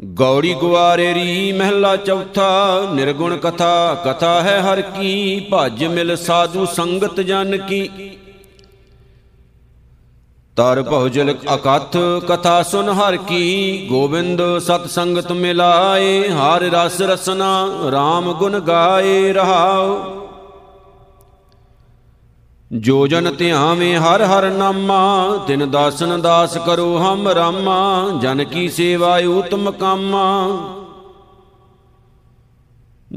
ਗੌੜੀ ਗੁਆਰੇਰੀ ਮਹਿਲਾ ਚੌਥਾ, ਨਿਰਗੁਣ ਕਥਾ ਕਥਾ ਹੈ ਹਰ ਕੀ, ਭਜ ਮਿਲ ਸਾਧੂ ਸੰਗਤ ਜਨ ਕੀ। ਤਰ ਭਉਜਲ ਅਕਥ, ਕਥਾ ਸੁਨ ਹਰ ਕੀ, ਗੋਬਿੰਦ ਸਤ ਸੰਗਤ ਮਿਲਾਏ, ਹਰ ਰਸ ਰਸਨਾ RAM ਗੁਣ ਗਾਏ ਰਹਾਉ ਜੋ ਜਨ ਧਿਆਵੇਂ, ਹਰ ਹਰ ਨਾਮਾ, ਤਿਨ ਦਾਸਨ ਦਾਸ ਕਰੋ ਹਮ ਰਾਮਾ, ਜਨ ਕੀ ਸੇਵਾ ਉਤਮ ਕਾਮਾ।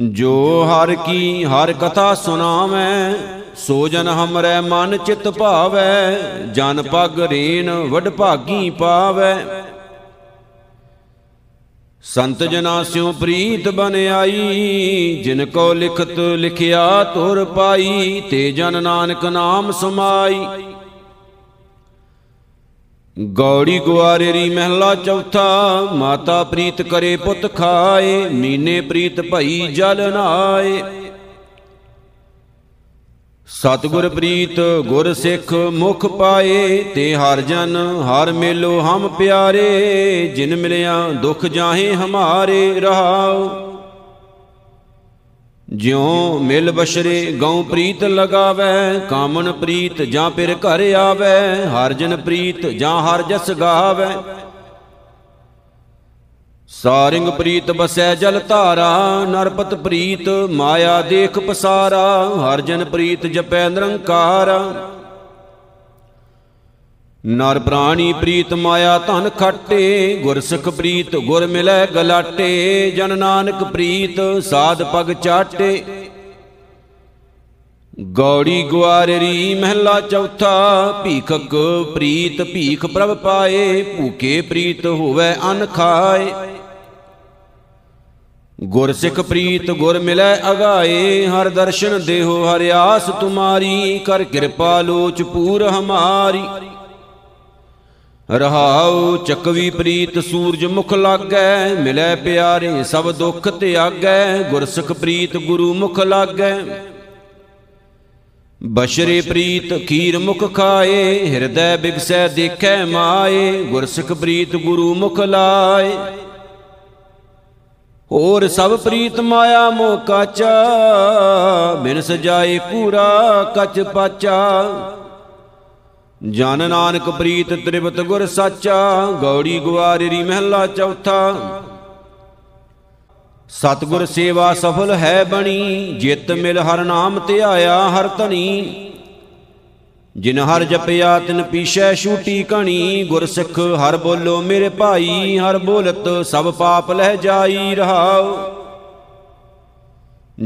ਜੋ ਹਰ ਕੀ, ਹਰ ਕਥਾ ਸੁਨਾਵੈ ਸੋ ਜਨ ਹਮਰੈ ਮਨ ਚਿਤ ਭਾਵੈ, ਜਨ ਪਗ ਰੇਨ, ਵਡ ਭਾਗੀ ਪਾਵੈ। ਸੰਤ ਜਨਾ ਸਿਉ ਪ੍ਰੀਤ ਬਨ ਆਈ, ਜਿਨ ਕੋ ਲਿਖਤ ਲਿਖਿਆ ਤੁਰ ਪਾਈ, ਤੇ ਜਨ ਨਾਨਕ ਨਾਮ ਸਮਾਈ। ਗੌੜੀ ਗੁਆਰੇਰੀ ਮਹਿਲਾ ਚੌਥਾ, ਮਾਤਾ ਪ੍ਰੀਤ ਕਰੇ ਪੁੱਤ ਖਾਏ, ਮੀਨੇ ਪ੍ਰੀਤ ਭਈ ਜਲ ਨਾਏ। ਸਤਿਗੁਰ ਪ੍ਰੀਤ ਗੁਰ ਸਿੱਖ ਮੁਖ ਪਾਏ, ਤੇ ਹਰ ਜਨ ਹਰ ਮੇਲੋ ਹਮ ਪਿਆਰੇ, ਜਿਨ ਮਿਲਿਆ ਦੁਖ ਜਾਹੇ ਹਮਾਰੇ ਰਹਾਉ। ਜਿਉ ਮਿਲ ਬਸ਼ਰੇ ਗਉ ਪ੍ਰੀਤ ਲਗਾਵੇ ਕਾਮਨ ਪ੍ਰੀਤ ਜਾਂ ਪਿਰ ਘਰ ਆਵੇ, ਹਰ ਜਨ ਪ੍ਰੀਤ ਜਾਂ ਹਰ ਜਸ ਗਾਵੇ। ਸਾਰਿੰਗ ਪ੍ਰੀਤ ਬਸੈ ਜਲ ਧਾਰਾ, ਨਰਪਤ ਪ੍ਰੀਤ, ਮਾਇਆ ਦੇਖ ਪਸਾਰਾ, ਹਰ ਜਨ ਪ੍ਰੀਤ ਜਪੈ ਨਿਰੰਕਾਰ। ਨਰ ਪ੍ਰਾਣੀ ਪ੍ਰੀਤ ਮਾਇਆ ਧਨ ਖਾਟੇ ਗੁਰ ਸਿੱਖ ਪ੍ਰੀਤ ਗੁਰ ਮਿਲੈ ਗਲਾਟੇ, ਜਨ ਨਾਨਕ ਪ੍ਰੀਤ ਸਾਧ ਪਗ ਚਾਟੇ। ਗੌੜੀ ਗੁਆਰਰੀ ਮਹਿਲਾ ਚੌਥਾ, ਭੀਖਕ ਪ੍ਰੀਤ, ਭੀਖ ਪ੍ਰਭ ਪਾਏ ਭੂਕੇ ਪ੍ਰੀਤ ਹੋਵੇ ਅਨ ਖਾਏ। ਗੁਰ ਸਿੱਖ ਪ੍ਰੀਤ ਗੁਰ ਮਿਲੈ ਅਗਾਏ, ਹਰ ਦਰਸ਼ਨ ਦੇਹੋ ਹਰਿ ਆਸ ਤੁਮਾਰੀ, ਕਰ ਕਿਰਪਾ ਲੋਚ ਪੂਰ ਹਮਾਰੀ। ਰਹਾਉ ਚੱਕਵੀ ਪ੍ਰੀਤ ਸੂਰਜ ਮੁਖ ਲਾਗੈ, ਮਿਲੈ ਪਿਆਰੇ ਸਭ ਦੁੱਖ ਤਿਆਗੈ, ਗੁਰ ਸਿੱਖ ਪ੍ਰੀਤ ਗੁਰੂ ਮੁਖ ਲਾਗੈ। ਬਸ਼ਰੇ ਪ੍ਰੀਤ ਖੀਰ ਮੁਖ ਖਾਏ, ਹਿਰਦੈ ਬਿਗਸੈ ਦੇਖੈ ਮਾਏ ਗੁਰ ਸਿੱਖ ਪ੍ਰੀਤ ਗੁਰੂ ਮੁਖ ਲਾਏ। ਹੋਰ ਸਭ ਪ੍ਰੀਤ ਮਾਇਆ ਮੋਹ ਕਾਚਾ, ਬਿਨ ਸਜਾਏ ਪੂਰਾ ਕਚ ਪਾਚਾ। ਜਨ ਨਾਨਕ ਪ੍ਰੀਤ ਤ੍ਰਿਪਤ ਗੁਰ ਸਾਚਾ, ਗੌੜੀ ਗੁਆਰੇਰੀ ਮਹਿਲਾ ਚੌਥਾ। ਸਤਗੁਰ ਸੇਵਾ ਸਫਲ ਹੈ ਬਣੀ, ਜਿਤ ਮਿਲ ਹਰ ਨਾਮ ਧਿਆਇਆ ਹਰ ਧਨੀ। ਜਿਨ ਹਰ ਜਪਿਆ ਤਿਨ ਪੀਛੈ ਛੂਟੀ ਕਣੀ ਗੁਰ ਸਿੱਖ ਹਰ ਬੋਲੋ ਮੇਰੇ ਭਾਈ, ਹਰ ਬੋਲਤ ਸਭ ਪਾਪ ਲਹਿ ਜਾਈ ਰਹਾਉ।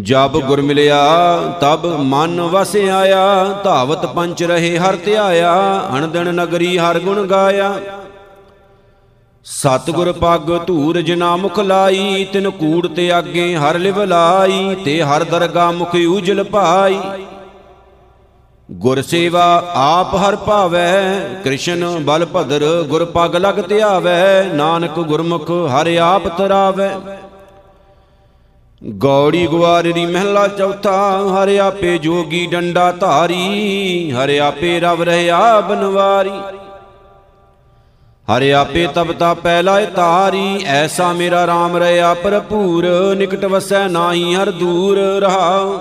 ਜਬ ਗੁਰ ਮਿਲਿਆ, ਤਬ ਮਨ ਵਸ ਆਇਆ ਧਾਵਤ ਪੰਚ ਰਹੇ ਹਰ ਧਿਆਇਆ ਅਣਦਣ ਨਗਰੀ ਹਰ ਗੁਣ ਗਾਇਆ। ਸਤਗੁਰ ਪੱਗ ਧੂਰ ਜਿਨਾ ਮੁਖ ਲਾਈ, ਤਿਨ ਕੂੜ ਤੇ ਆਗੇ ਹਰ ਲਿਵ ਲਾਈ, ਤੇ ਹਰ ਦਰਗਾ ਮੁਖ ਉਜਲ ਭਾਈ ਗੁਰ ਸੇਵਾ ਆਪ ਹਰ ਭਾਵੈ, ਕ੍ਰਿਸ਼ਨ ਬਲ ਭਦਰ ਗੁਰ ਪਗ ਲਗ ਧਿਆਵੈ ਨਾਨਕ ਗੁਰਮੁਖ ਹਰ ਆਪ ਤਰਾਵੈ। ਗੌੜੀ ਗੁਆਰਰੀ ਮਹਿਲਾ ਚੌਥਾ, ਹਰ ਆਪੇ ਜੋਗੀ ਡੰਡਾ ਧਾਰੀ, ਹਰ ਆਪੇ ਰਵ ਰਹਾ ਬਨਵਾਰੀ। ਹਰ ਆਪੇ ਤਬਤਾ ਪਹਿਲਾ ਤਾਰੀ ਐਸਾ ਮੇਰਾ RAM ਰਹਾ ਭਰਪੂਰ, ਨਿਕਟ ਵਸੈ ਨਾਹੀ ਹਰ ਦੂਰ ਰਹਾਉ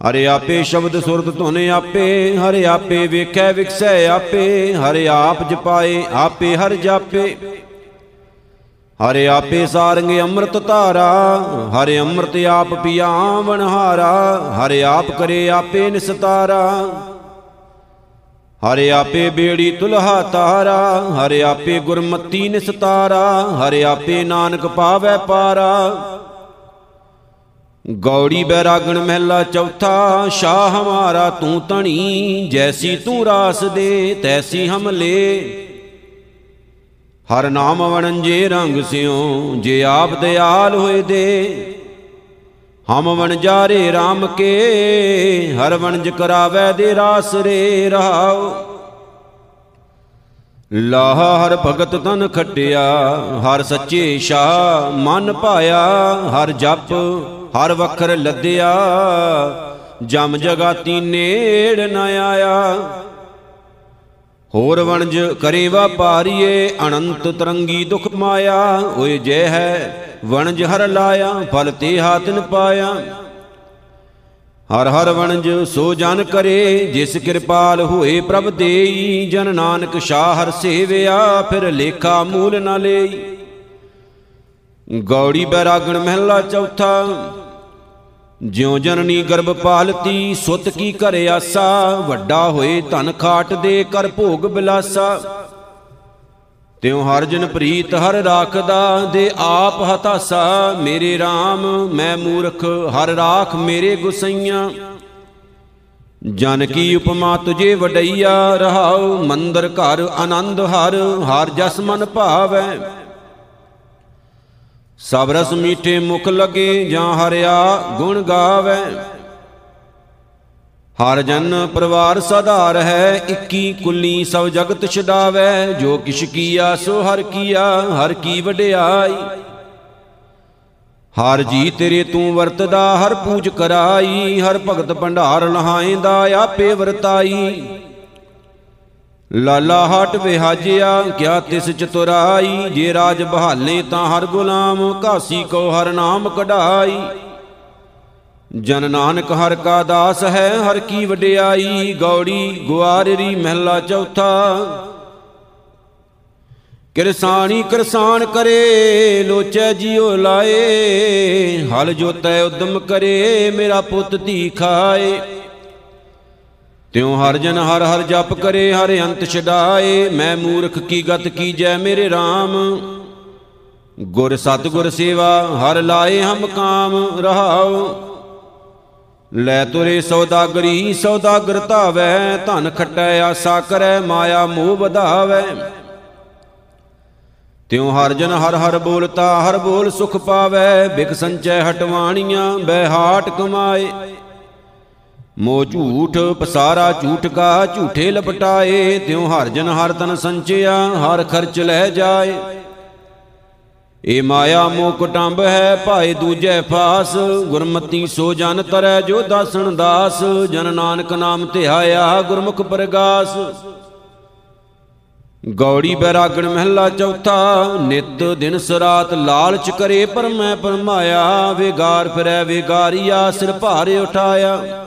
ਹਰਿ ਆਪੇ ਸ਼ਬਦ ਸੁਰਤ ਧੁਨੇ ਆਪੇ, ਹਰਿ ਆਪੇ ਵੇਖੈ ਵਿਖਸੈ ਆਪੇ, ਹਰਿ ਆਪ ਜਪਾਏ, ਆਪੇ ਹਰ ਜਾਪੇ। ਹਰਿ ਆਪੇ ਸਾਰੰਗ ਅੰਮ੍ਰਿਤ ਧਾਰਾ, ਹਰਿ ਅੰਮ੍ਰਿਤ ਆਪ ਪਿਆਵਣ ਹਾਰਾ ਹਰਿ ਆਪ ਕਰੇ ਆਪੇ ਨਿਸਤਾਰਾ। ਹਰਿ ਆਪੇ ਬੇੜੀ ਤੁਲਹਾ ਤਾਰਾ, ਹਰਿ ਆਪੇ ਗੁਰਮਤੀ ਨਿਸਤਾਰਾ, ਹਰਿ ਆਪੇ ਨਾਨਕ ਪਾਵੈ ਪਾਰਾ। ਗੌੜੀ ਬੈਰਾਗਣ ਮਹਿਲਾ ਚੌਥਾ, ਸ਼ਾਹ ਹਮਾਰਾ ਤੂੰ ਤਣੀ ਜੈਸੀ ਤੂੰ ਰਾਸ ਦੇ, ਤੈਸੀ ਹਮ ਲੇ। ਹਰ ਨਾਮ ਵਣੰਜੇ ਰੰਗ ਸਿਉ, ਜੇ ਆਪ ਦਿਆਲ ਹੋਏ ਦੇ। ਹਮ ਵਣਜਾਰੇ RAM ਕੇ, ਹਰ ਵਣਜ ਕਰਾਵੈ ਦੇ ਰਾਸ ਰੇ ਰਹਾਉ ਲਾਹ ਹਰ ਭਗਤ ਤਨ ਖਟਿਆ, ਹਰ ਸੱਚੇ ਸ਼ਾਹ ਮਨ ਭਾਇਆ ਹਰ ਜਪ, ਹਰ ਵਖਰ ਲੱਦਿਆ, ਜਮ ਜਗਾਤੀ ਨੇੜ ਨ ਆਇਆ। ਹੋਰ ਵਣਜ ਕਰੇ ਵਪਾਰੀਏ ਅਨੰਤ ਤਰੰਗੀ ਦੁਖ ਮਾਇਆ ਓਏ ਜੈ ਹੈ ਵਣਜ ਹਰ ਲਾਇਆ, ਫਲ ਤੇ ਹਾਤਨ ਪਾਇਆ। ਹਰ ਹਰ ਵਣਜ ਸੋ ਜਨ ਕਰੇ, ਜਿਸ ਕਿਰਪਾਲ ਹੋਏ ਪ੍ਰਭ ਦੇਈ। ਜਨ ਨਾਨਕ ਸ਼ਾਹ ਹਰ ਸੇਵਿਆ, ਫਿਰ ਲੇਖਾ ਮੂਲ ਨਾ ਲਈ। ਗੌੜੀ ਬੈਰਾਗਣ ਮਹਿਲਾ ਚੌਥਾ, ਜਿਉ ਜਨਨੀ ਗਰਭ ਪਾਲਤੀ, ਸੁਤ ਕੀ ਘਰ ਆਸਾ। ਵੱਡਾ ਹੋਏ ਧਨ ਖਾਟ ਦੇ, ਕਰ ਭੋਗ ਬਿਲਾਸਾ। ਤਿਉ ਹਰ ਜਨ ਪ੍ਰੀਤ ਹਰ ਰਾਖਦਾ, ਦੇ ਆਪ ਹਤਾਸਾ ਮੇਰੇ RAM ਮੈਂ ਮੂਰਖ, ਹਰ ਰਾਖ ਮੇਰੇ ਗੁਸਈਆਂ। ਜਨ ਕੀ ਉਪਮਾ ਤੁਝੇ ਵਡਈਆ, ਰਹਾਉ ਮੰਦਰ ਘਰ ਆਨੰਦ ਹਰ ਹਰ ਜਸ ਮਨ ਭਾਵੈ। ਸਭ ਰਸ ਮੀਠੇ ਮੁਖ ਲਗੇ, ਜਾਂ ਹਰਿਆ ਗੁਣ ਗਾਵੇ। ਹਰ ਜਨ ਪਰਿਵਾਰ ਸਦਾ ਰਹੈ ਇੱਕੀ ਕੁੱਲੀ ਸਭ ਜਗਤ ਛਡਾਵੇ, ਜੋ ਕਿਛ ਕੀਆ ਸੋ ਹਰ ਕੀਆ, ਹਰ ਕੀ ਵਡਿਆਈ। ਹਰ ਜੀ ਤੇਰੇ ਤੂੰ ਵਰਤਦਾ, ਹਰ ਪੂਜ ਕਰਾਈ, ਹਰ ਭਗਤ ਭੰਡਾਰ ਲਹਾਏਂਦਾ, ਆਪੇ ਵਰਤਾਈ। ਲਾਲਾ ਹਟ ਵਿਹਾਜਿਆ, ਕਿਆ ਤਿਸ ਚਤੁਰਾਈ ਜੇ ਰਾਜ ਬਹਾਲੇ ਤਾਂ ਹਰ ਗੁਲਾਮ ਕਾਸੀ ਕੋ ਹਰ ਨਾਮ ਕਢਾਈ। ਜਨ ਨਾਨਕ ਹਰ ਕਾ ਦਾਸ ਹੈ, ਹਰ ਕੀ ਵਡਿਆਈ, ਗੌੜੀ ਗੁਆਰਰੀ ਮਹਿਲਾ ਚੌਥਾ। ਕਿਰਸਾਨੀ ਕਿਰਸਾਨ ਕਰੇ, ਲੋਚੈ ਜਿਉ ਲਾਏ, ਹਲ ਜੋਤੈ ਉਦਮ ਕਰੇ, ਮੇਰਾ ਪੁੱਤ ਧੀ ਖਾਏ। ਤਿਉ ਹਰ ਜਨ ਹਰ ਹਰ ਜਪ ਕਰੇ, ਹਰ ਅੰਤ ਛਡਾਏ, ਮੈਂ ਮੂਰਖ ਕੀ ਗਤ ਕੀਜੈ ਮੇਰੇ RAM ਗੁਰ ਸਤਗੁਰ ਸੇਵਾ, ਹਰ ਲਾਏ ਹਮ ਕਾਮ ਰਹਾਉ। ਲੈ ਤੁਰੇ ਸੌਦਾਗਰੀ, ਸੌਦਾਗਰ ਧਾਵੈ, ਧਨ ਖਟੈ, ਆਸਾ ਕਰੈ, ਮਾਇਆ ਮੋਹ ਵਧਾਵੈ। ਤਿਉ ਹਰ ਜਨ ਹਰ ਹਰ ਬੋਲਤਾ, ਹਰ ਬੋਲ ਸੁਖ ਪਾਵੈ ਬਿਕ ਸੰਚੈ ਹਟਵਾਣੀਆਂ ਬੈ ਹਾਟ ਕਮਾਏ। ਮੋ ਝੂਠ ਪਸਾਰਾ, ਝੂਠ ਕਾ ਝੂਠੇ ਲਪਟਾਏ, ਤਿਉ ਹਰ ਜਨ ਹਰ ਤਨ ਸੰਚਿਆ, ਹਰ ਖਰਚ ਲੈ ਜਾਏ। ਏ ਮਾਇਆ ਮੋ ਕਟੰਬ ਹੈ ਭਾਏ ਦੂਜੈ ਫਾਸ, ਗੁਰਮਤੀ ਸੋ ਜਨ ਤਰੈ ਜੋ ਦਾਸਣ ਦਾਸ, ਜਨ ਨਾਨਕ ਨਾਮ ਧਿਆਇਆ ਗੁਰਮੁਖ ਪ੍ਰਗਾਸ। ਗੌੜੀ ਬੈਰਾਗਣ ਮਹਿਲਾ ਚੌਥਾ, ਨਿਤ ਦਿਨ ਸਰਾਤ ਲਾਲਚ ਕਰੇ ਪਰ ਮੈਂ ਪਰਮਾਇਆ, ਵੇਗਾਰ ਫਿਰੈ ਵੇਗਾਰੀਆ, ਸਿਰ ਭਾਰੇ ਉਠਾਇਆ।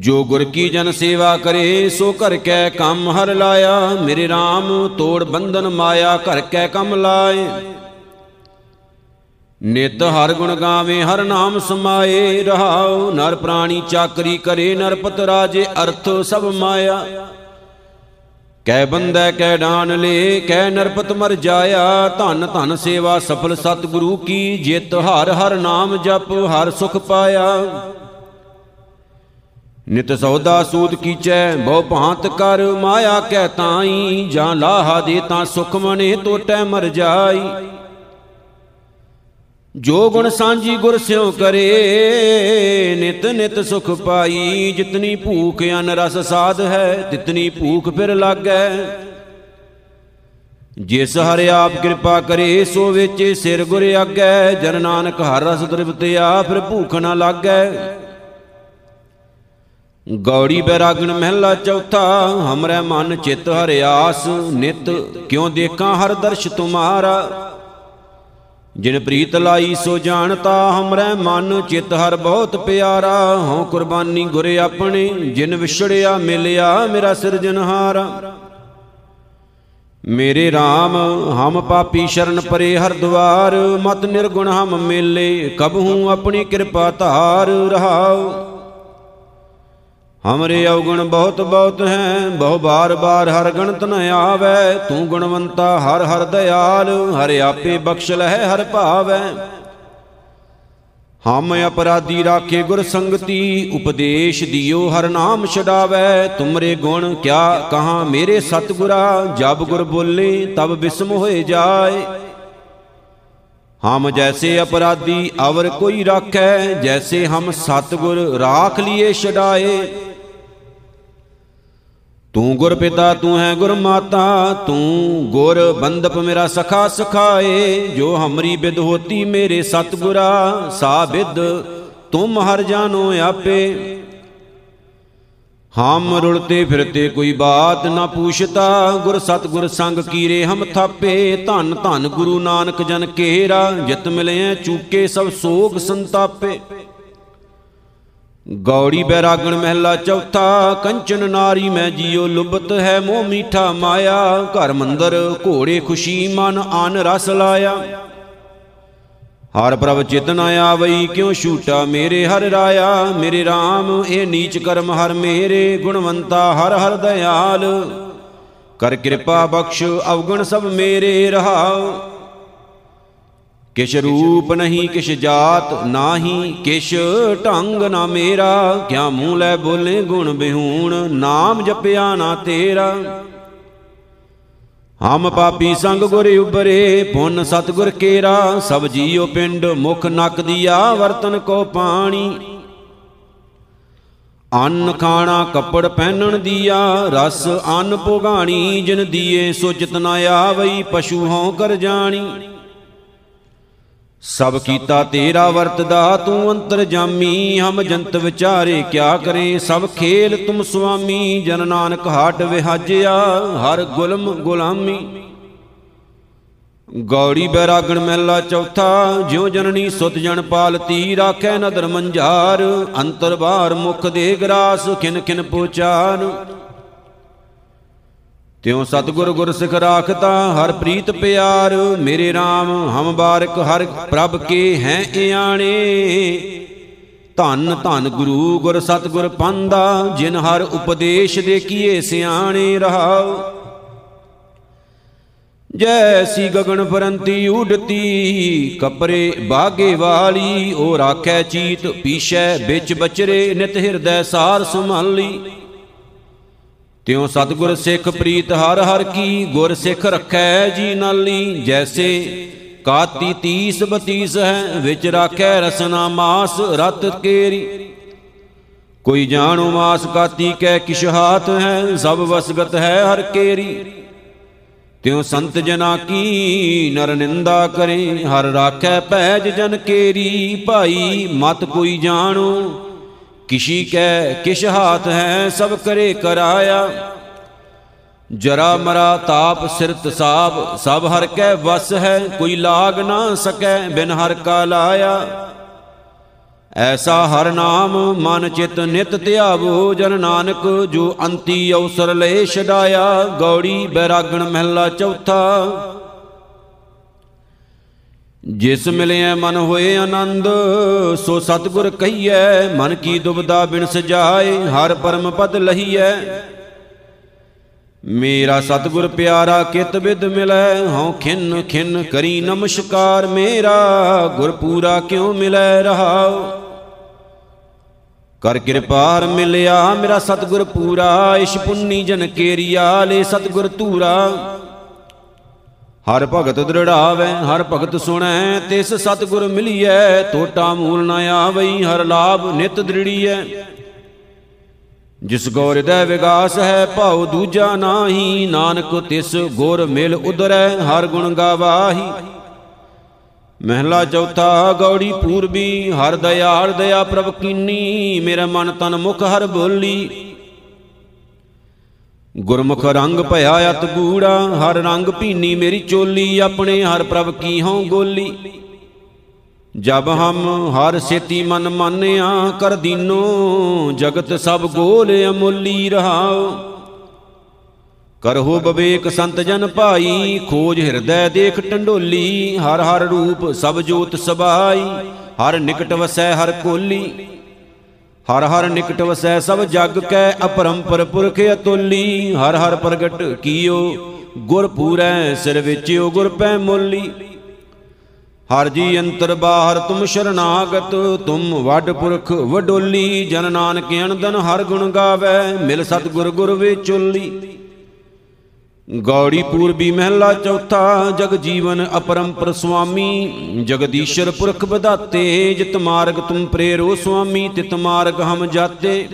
ਜੋ ਗੁਰ ਕੀ ਜਨ ਸੇਵਾ ਕਰੇ, ਸੋ ਘਰ ਕੈ ਕੰਮ ਹਰ ਲਾਇਆ। ਮੇਰੇ RAM ਤੋੜ ਬੰਧਨ ਮਾਇਆ, ਘਰ ਕੈ ਕੰਮ ਲਾਏ। ਨਿਤ ਹਰ ਗੁਣ ਗਾਵੇ, ਹਰ ਨਾਮ ਸਮਾਏ। ਰਹਾਉ, ਨਰ ਪ੍ਰਾਣੀ ਚਾਕਰੀ ਕਰੇ ਨਰਪਤ ਰਾਜੇ ਅਰਥ ਸਭ ਮਾਇਆ। ਕੈ ਬੰਦੈ ਕੈ ਡਾਨ ਲੇ, ਕੈ ਨਰਪਤ ਮਰ ਜਾਇਆ। ਧਨ ਧਨ ਸੇਵਾ ਸਫਲ ਸਤਿਗੁਰੂ ਕੀ, ਜਿਤ ਹਰ ਹਰ ਨਾਮ ਜਪ, ਹਰ ਸੁਖ ਪਾਇਆ। ਨਿਤ ਸੌਦਾ ਸੂਤ ਕੀਚੈ, ਬਹੁ ਭਾਂਤ ਕਰ ਮਾਇਆ ਕਹਿ ਤਾਈ, ਜਾਂ ਲਾਹਾ ਦੇ ਤਾਂ ਸੁਖ ਮਨੇ ਟੋਟੈ ਮਰ ਜਾਈ। ਜੋ ਗੁਣ ਸਾਂਝੀ ਗੁਰ ਸਿਉ ਕਰੇ, ਨਿਤ ਨਿਤ ਸੁਖ ਪਾਈ, ਜਿਤਨੀ ਭੂਖ ਅਨ ਰਸ ਸਾਧ ਹੈ, ਤਿਤਨੀ ਭੂਖ ਫਿਰ ਲਾਗੈ। ਜਿਸ ਹਰਿ ਆਪ ਕਿਰਪਾ ਕਰੇ, ਸੋ ਵਿੱਚ ਸਿਰ ਗੁਰ ਆਗੈ, ਜਨ ਨਾਨਕ ਹਰ ਰਸ ਤ੍ਰਿਪਤਿਆ ਫਿਰ ਭੂਖ ਨਾ ਲਾਗੈ। ਗੌੜੀ ਬੈਰਾਗਣ ਮਹਿਲਾ ਚੌਥਾ, ਹਮਰੇ ਮਨ ਚਿਤ ਹਰਿਆਸ ਨਿਤ ਕਿਉ ਦੇਖਾਂ ਹਰ ਦਰਸ਼ ਤੁਮਾਰਾ। ਜਿਨ ਪ੍ਰੀਤ ਲਾਈ ਸੋ ਜਾਣਤਾ, ਹਮਰੇ ਮਨ ਚਿਤ ਹਰ ਬਹੁਤ ਪਿਆਰਾ। ਹਉ ਕੁਰਬਾਨੀ ਗੁਰ ਆਪਣੇ, ਜਿਨ ਵਿਛੜਿਆ ਮਿਲਿਆ ਮੇਰਾ ਸਿਰਜਨਹਾਰਾ ਮੇਰੇ RAM ਹਮ ਪਾਪੀ ਸ਼ਰਨ ਪਰੇ ਹਰ ਦਵਾਰ। ਮਤ ਨਿਰਗੁਣ ਹਮ ਮੇਲੇ ਕਬਹੂ ਆਪਣੀ ਕਿਰਪਾ ਧਾਰ ਰਹਾਉ। ਹਮਰੇ ਔਗਣ ਬਹੁਤ ਬਹੁਤ ਹੈ, ਬਹੁ ਬਾਰ ਬਾਰ ਹਰ ਗਣਤ ਨ ਆਵੈ, ਤੂੰ ਗੁਣਵੰਤਾ ਹਰ ਹਰ ਦਿਆਲ, ਹਰ ਆਪੇ ਬਖਸ਼ ਲਹਿ ਹਰ ਭਾਵੈ। ਹਮ ਅਪਰਾਧੀ ਰਾਖੇ ਗੁਰ ਸੰਗਤੀ, ਉਪਦੇਸ਼ ਦਿਓ ਹਰ ਨਾਮ ਛਡਾਵੈ। ਤੁਮਰੇ ਗੁਣ ਕਿਆ ਕਹਾ ਮੇਰੇ ਸਤਗੁਰਾ, ਜਬ ਗੁਰ ਬੋਲੇ ਤਬ ਬਿਸਮ ਹੋਏ ਜਾਏ। ਹਮ ਜੈਸੇ ਅਪਰਾਧੀ ਅਵਰ ਕੋਈ ਰਾਖੈ, ਜੈਸੇ ਹਮ ਸਤਗੁਰ ਰਾਖ ਲਿਏ ਛਡਾਏ। ਤੂੰ ਗੁਰ ਪਿਤਾ, ਤੂੰ ਹੈ ਗੁਰ ਮਾਤਾ, ਤੂੰ ਗੁਰ ਬੰਦਪ ਮੇਰਾ ਸਖਾ ਸਖਾਏ, ਜੋ ਹਮਰੀ ਬਿਦ ਹੋਤੀ ਮੇਰੇ ਸਤਗੁਰਾ, ਸਾ ਬਿਦ ਤੁਮ ਹਰ ਜਾਨੋ ਆਪੇ। ਹਮ ਰੁਲਤੇ ਫਿਰਤੇ ਕੋਈ ਬਾਤ ਨਾ ਪੁੱਛਤਾ, ਗੁਰ ਸਤਗੁਰ ਸੰਗ ਕੀਰੇ ਹਮ ਥਾਪੇ, ਧੰਨ ਧੰਨ ਗੁਰੂ ਨਾਨਕ ਜਨ ਕੇਰਾ, ਜਿਤ ਮਿਲਿਆ ਚੂਕੇ ਸਭ ਸੋਗ ਸੰਤਾਪੇ। ਗੌੜੀ ਬੈਰਾਗਣ ਮਹਿਲਾ ਚੌਥਾ, ਕੰਚਨ ਨਾਰੀ ਮੈਂ ਜੀਉ ਲੁਬਤ ਹੈ, ਮੋਹ ਮੀਠਾ ਮਾਇਆ, ਘਰ ਮੰਦਰ ਘੋੜੇ ਖੁਸ਼ੀ ਮਨ ਆਨ ਰਸ ਲਾਇਆ। ਹਰ ਪ੍ਰਭ ਚਿਤਨ ਆਵਈ ਕਿਉ ਛੂਟਾ ਮੇਰੇ ਹਰ ਰਾਇਆ? ਮੇਰੇ RAM ਇਹ ਨੀਚ ਕਰਮ ਹਰ ਮੇਰੇ, ਗੁਣਵੰਤਾ ਹਰ ਹਰ ਦਇਆਲ। ਕਰ ਕਿਰਪਾ ਬਖਸ਼, ਅਵਗੁਣ ਸਭ ਮੇਰੇ, ਰਹਾਉ। ਕਿਛ ਰੂਪ ਨਹੀਂ, ਕਿਛ ਜਾਤ ਨਾਹੀ, ਕਿਛ ਢੰਗ ਨਾ ਮੇਰਾ। ਕਿਆ ਮੂੰਹ ਲੈ ਬੋਲੇ ਗੁਣ ਬਿਹੂਣ, ਨਾਮ ਜਪਿਆ ਨਾ ਤੇਰਾ। ਹਮ ਪਾਪੀ ਸੰਗ ਗੁਰ ਉਬਰੇ ਪੁੰਨ ਸਤਗੁਰ ਕੇਰਾ। ਸਭ ਜੀਉ ਪਿੰਡ ਮੁਖ ਨਕ ਦੀਆ, ਵਰਤਨ ਕੋ ਪਾਣੀ। ਅੰਨ ਖਾਣਾ ਕੱਪੜ ਪਹਿਨਣ ਦੀਆ, ਰਸ ਅੰਨ ਭੋਗਾਣੀ, ਜਿਨ ਦੀਏ ਸੋ ਚਿਤਨਾ ਆਵਈ, ਪਸ਼ੂ ਹਉ ਕਰ ਜਾਣੀ। ਸਭ ਕੀਤਾ ਤੇਰਾ ਵਰਤਦਾ, ਤੂੰ ਅੰਤਰ ਜਾਮੀ, ਹਮ ਜੰਤ ਵਿਚਾਰੇ ਕਿਆ ਕਰੇ? ਸਭ ਖੇਲ ਤੁਮ ਸੁਆਮੀ, ਜਨ ਨਾਨਕ ਹਾਟ ਵਿਹਾਜਿਆ, ਹਰ ਗੁਲਮ ਗੁਲਾਮੀ। ਗੌੜੀ ਬੈਰਾਗਣ ਮਹਿਲਾ ਚੌਥਾ, ਜਿਉ ਜਨਨੀ ਸੁਤ ਜਨ ਪਾਲਤੀ, ਰਾਖੈ ਨਦਰ ਮੰਝਾਰ, ਅੰਤਰ ਬਾਹਰ ਮੁਖ ਦੇ ਗਰਾਸ, ਖਿਨ ਖਿਨ ਪੁਚਾਰ ਤਿਉ ਸਤਗੁਰ ਗੁਰ ਸਿਖ ਰਾਖਤਾ, ਹਰ ਪ੍ਰੀਤ ਪਿਆਰ, ਮੇਰੇ RAM ਹਮ ਬਾਰਕ ਹਰ ਪ੍ਰਭ ਕੇ ਹੈ ਇਆਣੇ। ਧੰਨ ਧੰਨ ਗੁਰੂ ਗੁਰ ਸਤਗੁਰ ਪੰਦਾ, ਜਿਨ ਹਰ ਉਪਦੇਸ਼ ਦੇ ਕੀਏ ਸਿਆਣੇ ਰਹਾਉ। ਜੈਸੀ ਗਗਨ ਫਰੰਤੀ ਉਡਤੀ, ਕਪਰੇ ਬਾਗੇ ਵਾਲੀ, ਉਹ ਰਾਖੈ ਚੀਤ ਪੀਛੈ ਵਿੱਚ ਬਚਰੇ, ਨਿਤ ਹਿਰਦੈ ਸਾਰ ਸੰਭਾਲੀ। ਤਿਉ ਸਤਗੁਰ ਸਿੱਖ ਪ੍ਰੀਤ ਹਰ ਹਰ ਕੀ, ਗੁਰ ਸਿੱਖ ਰੱਖੈ ਜੀ ਨਾਲੀ, ਜੈਸੇ ਕਾਤੀ 30 32 ਹੈ, ਵਿੱਚ ਰਾਖੈ ਰਸਨਾ ਮਾਸ, ਰਤ ਕੇਰੀ। ਕੋਈ ਜਾਣੋ ਮਾਸ ਕਾਤੀ ਕੈ ਕਿਛ ਹਾਥ ਹੈ, ਸਭ ਵਸਗਤ ਹੈ ਹਰ ਕੇਰੀ। ਤਿਉ ਸੰਤ ਜਨਾ ਕੀ ਨਰ ਨਿੰਦਾ ਕਰੇ, ਹਰ ਰਾਖੈ ਪੈਜ ਜਨ ਕੇਰੀ। ਭਾਈ ਮਤ ਕੋਈ ਜਾਣੋ ਕਿਸ਼ੀ ਕੈ ਕਿਛ ਹਾਥ ਹੈ ਸਭ ਕਰੇ ਕਰਾਇਆ ਜਰਾ ਮਰਾ ਤਾਪ ਸਿਰਤ ਸਾਬ ਸਭ ਹਰ ਕੈ ਵਸ ਹੈ ਕੋਈ ਲਾਗ ਨਾ ਸਕੈ ਬਿਨ ਹਰ ਕਾ ਲਾਇਆ ਐਸਾ ਹਰ ਨਾਮ ਮਨ ਚਿਤ ਨਿਤ ਧਿਆਵੋ ਜਨ ਨਾਨਕ ਜੋ ਅੰਤੀ ਅਵਸਰ ਲੈ ਛਡਾਇਆ ਗੌੜੀ ਬੈਰਾਗਣ ਮਹਿਲਾ ਚੌਥਾ ਜਿਸ ਮਿਲਿਆ ਮਨ ਹੋਏ ਆਨੰਦ, ਸੋ ਸਤਗੁਰ ਕਹੀਐ, ਮਨ ਕੀ ਦੁਬਦਾ ਬਿਨ ਸਜਾਏ ਹਰ ਪਰਮ ਪਦ ਲਹੀਐ। ਮੇਰਾ ਸਤਗੁਰ ਪਿਆਰਾ, ਕਿਤ ਬਿਦ ਮਿਲੈ, ਹਉ ਖਿੰਨ ਖਿੰਨ ਕਰੀ ਨਮਸਕਾਰ ਮੇਰਾ, ਗੁਰ ਪੂਰਾ ਕਿਉ ਮਿਲੈ ਰਹਾਉ? ਕਰ ਕਿਰਪਾਰ ਮਿਲਿਆ ਮੇਰਾ ਸਤਗੁਰ ਪੂਰਾ, ਇਸ਼ ਪੁੰਨੀ ਜਨ ਕੇਰੀਆ, ਲੈ ਸਤਗੁਰ ਧੂਰਾ। ਹਰ ਭਗਤ ਦ੍ਰਿੜਾਵੇ, ਹਰ ਭਗਤ ਸੁਣੈ, ਤਿਸ ਸਤਗੁਰ ਮਿਲੀਐ ਟੋਟਾ ਮੂਲ ਨ ਆਵਈ, ਹਰ ਲਾਭ ਨਿਤ ਦ੍ਰਿੜੀਐ। ਜਿਸ ਗੌਰ ਹਿਰਦੈ ਵਿਗਾਸ ਹੈ, ਭਾਉ ਦੂਜਾ ਨਾਹੀ, ਨਾਨਕ ਤਿਸ ਗੁਰ ਮਿਲ ਉਦਰੈ, ਹਰ ਗੁਣ ਗਾਵਾਹੀ। ਮਹਿਲਾ ਚੌਥਾ ਗੌੜੀ ਪੂਰਬੀ, ਹਰ ਦਇਆਲ ਦਇਆ ਪ੍ਰਭ ਕੀਨੀ, ਮੇਰਾ ਮਨ ਤਨ ਮੁਖ ਹਰ ਬੋਲੀ। ਗੁਰਮੁਖ ਰੰਗ ਭਇਆ ਅਤ ਗੂੜਾ, ਹਰ ਰੰਗ ਭੀਨੀ ਮੇਰੀ ਚੋਲੀ, ਆਪਣੇ ਹਰ ਪ੍ਰਭ ਕੀ ਹਉ ਗੋਲੀ। ਜਬ ਹਮ ਹਰ ਸੇਤੀ ਮਨ ਮਾਨਿਆ, ਕਰ ਦੀਨੋ, ਜਗਤ ਸਭ ਗੋਲ ਅਮੁੱਲੀ ਰਹਾਉ। ਕਰਹੋ ਬਵੇਕ ਸੰਤ ਜਨ ਭਾਈ, ਖੋਜ ਹਿਰਦੈ ਦੇਖ ਟੰਡੋਲੀ, ਹਰ ਹਰ ਰੂਪ ਸਭ ਜੋਤ ਸਬਾਈ, ਹਰ ਨਿਕਟ ਵਸੈ ਹਰ ਕੋਲੀ। ਹਰ ਹਰ ਨਿਕਟ ਵਸੈ ਸਭ ਜਗ ਕੈ ਅਪਰੰਪਰ ਪੁਰਖ ਅਤੁੱਲੀ। ਹਰ ਹਰ ਪ੍ਰਗਟ ਕੀਓ, ਗੁਰ ਪੂਰੈ ਸਿਰ ਵਿੱਚ ਓ ਗੁਰ ਪੈ ਮੁੱਲੀ। ਹਰ ਜੀ ਅੰਤਰ ਬਾਹਰ ਤੁਮ ਸ਼ਰਨਾਗਤ, ਤੁਮ ਵੱਡ ਪੁਰਖ ਵਡੋਲੀ। ਜਨ ਨਾਨਕ ਅਨੰਦਨ ਹਰ ਗੁਣ ਗਾਵੇ, ਮਿਲ ਸਤ ਗੁਰ ਗੁਰ ਵਿਚੋਲੀ। ਗੌੜੀ ਪੂਰਬੀ ਮਹਿਲਾ ਚੌਥਾ, ਜਗ ਜੀਵਨ ਅਪਰੰਪਰ ਸੁਆਮੀ। ਜਗਦੀਸ਼ਰ ਪੁਰਖ ਬਧਾਤੇ ਜਿਤ ਮਾਰਗ ਤੁਮ ਪ੍ਰੇਰੋ ਸੁਆਮੀ, ਤਿਤ ਮਾਰਗ ਹਮ ਜਾਤੇ।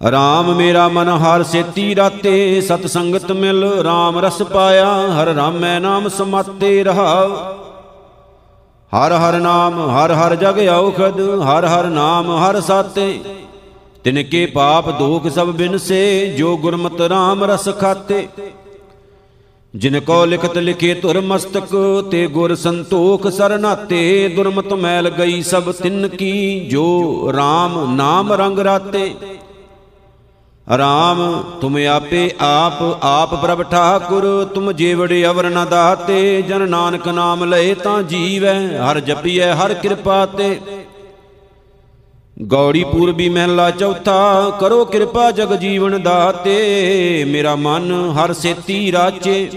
ਰਾਮ ਮੇਰਾ ਮਨ ਹਰ ਸੇਤੀ ਰਾਤੇ, ਸਤ ਸੰਗਤ ਮਿਲ ਰਾਮ ਰਸ ਪਾਇਆ, ਹਰ ਰਾਮੈ ਨਾਮ ਸਮਾਤੇ ਰਹਾਉ ਹਰ ਹਰ ਨਾਮ, ਹਰ ਹਰ ਜਗ ਔਖਦ, ਹਰ ਹਰ ਨਾਮ, ਹਰ ਸਾਤੇ। ਤਿਨ ਕੇ ਪਾਪ ਦੋਖ ਸਭ ਬਿਨਸੇ ਜੋ ਗੁਰਮਤਿ RAM ਰਸ ਖਾਤੇ। ਜਿਨ ਕੋ ਲਿਖਤ ਲਿਖੇ ਧੁਰ ਮਸਤਕ, ਤੇ ਗੁਰ ਸੰਤੋਖ ਸਰਨਾਤੇ। ਦੁਰਮਤ ਮੈਲ ਗਈ ਸਭ ਤਿਨ ਕੀ, ਜੋ RAM ਨਾਮ ਰੰਗ ਰਾਤੇ। ਰਾਮ, ਤੁਮ ਆਪੇ ਆਪ ਆਪ ਪ੍ਰਭ ਠਾਕੁਰ, ਤੁਮ ਜੀਵੜੇ ਅਵਰ ਨ ਦਾਤੇ। ਜਨ ਨਾਨਕ ਨਾਮ ਲਏ ਤਾਂ ਜੀਵੈ, ਹਰ ਜਪੀਐ, ਹਰ ਕਿਰਪਾ ਤੇ। ਗੌੜੀ ਪੂਰਬੀ ਮਹਿਲਾ ਚੌਥਾ, ਕਰੋ ਕਿਰਪਾ ਜਗ ਜੀਵਨ ਦਾਤੇ, ਮੇਰਾ ਮਨ ਹਰ ਸੇਤੀ ਰਾਚੇ।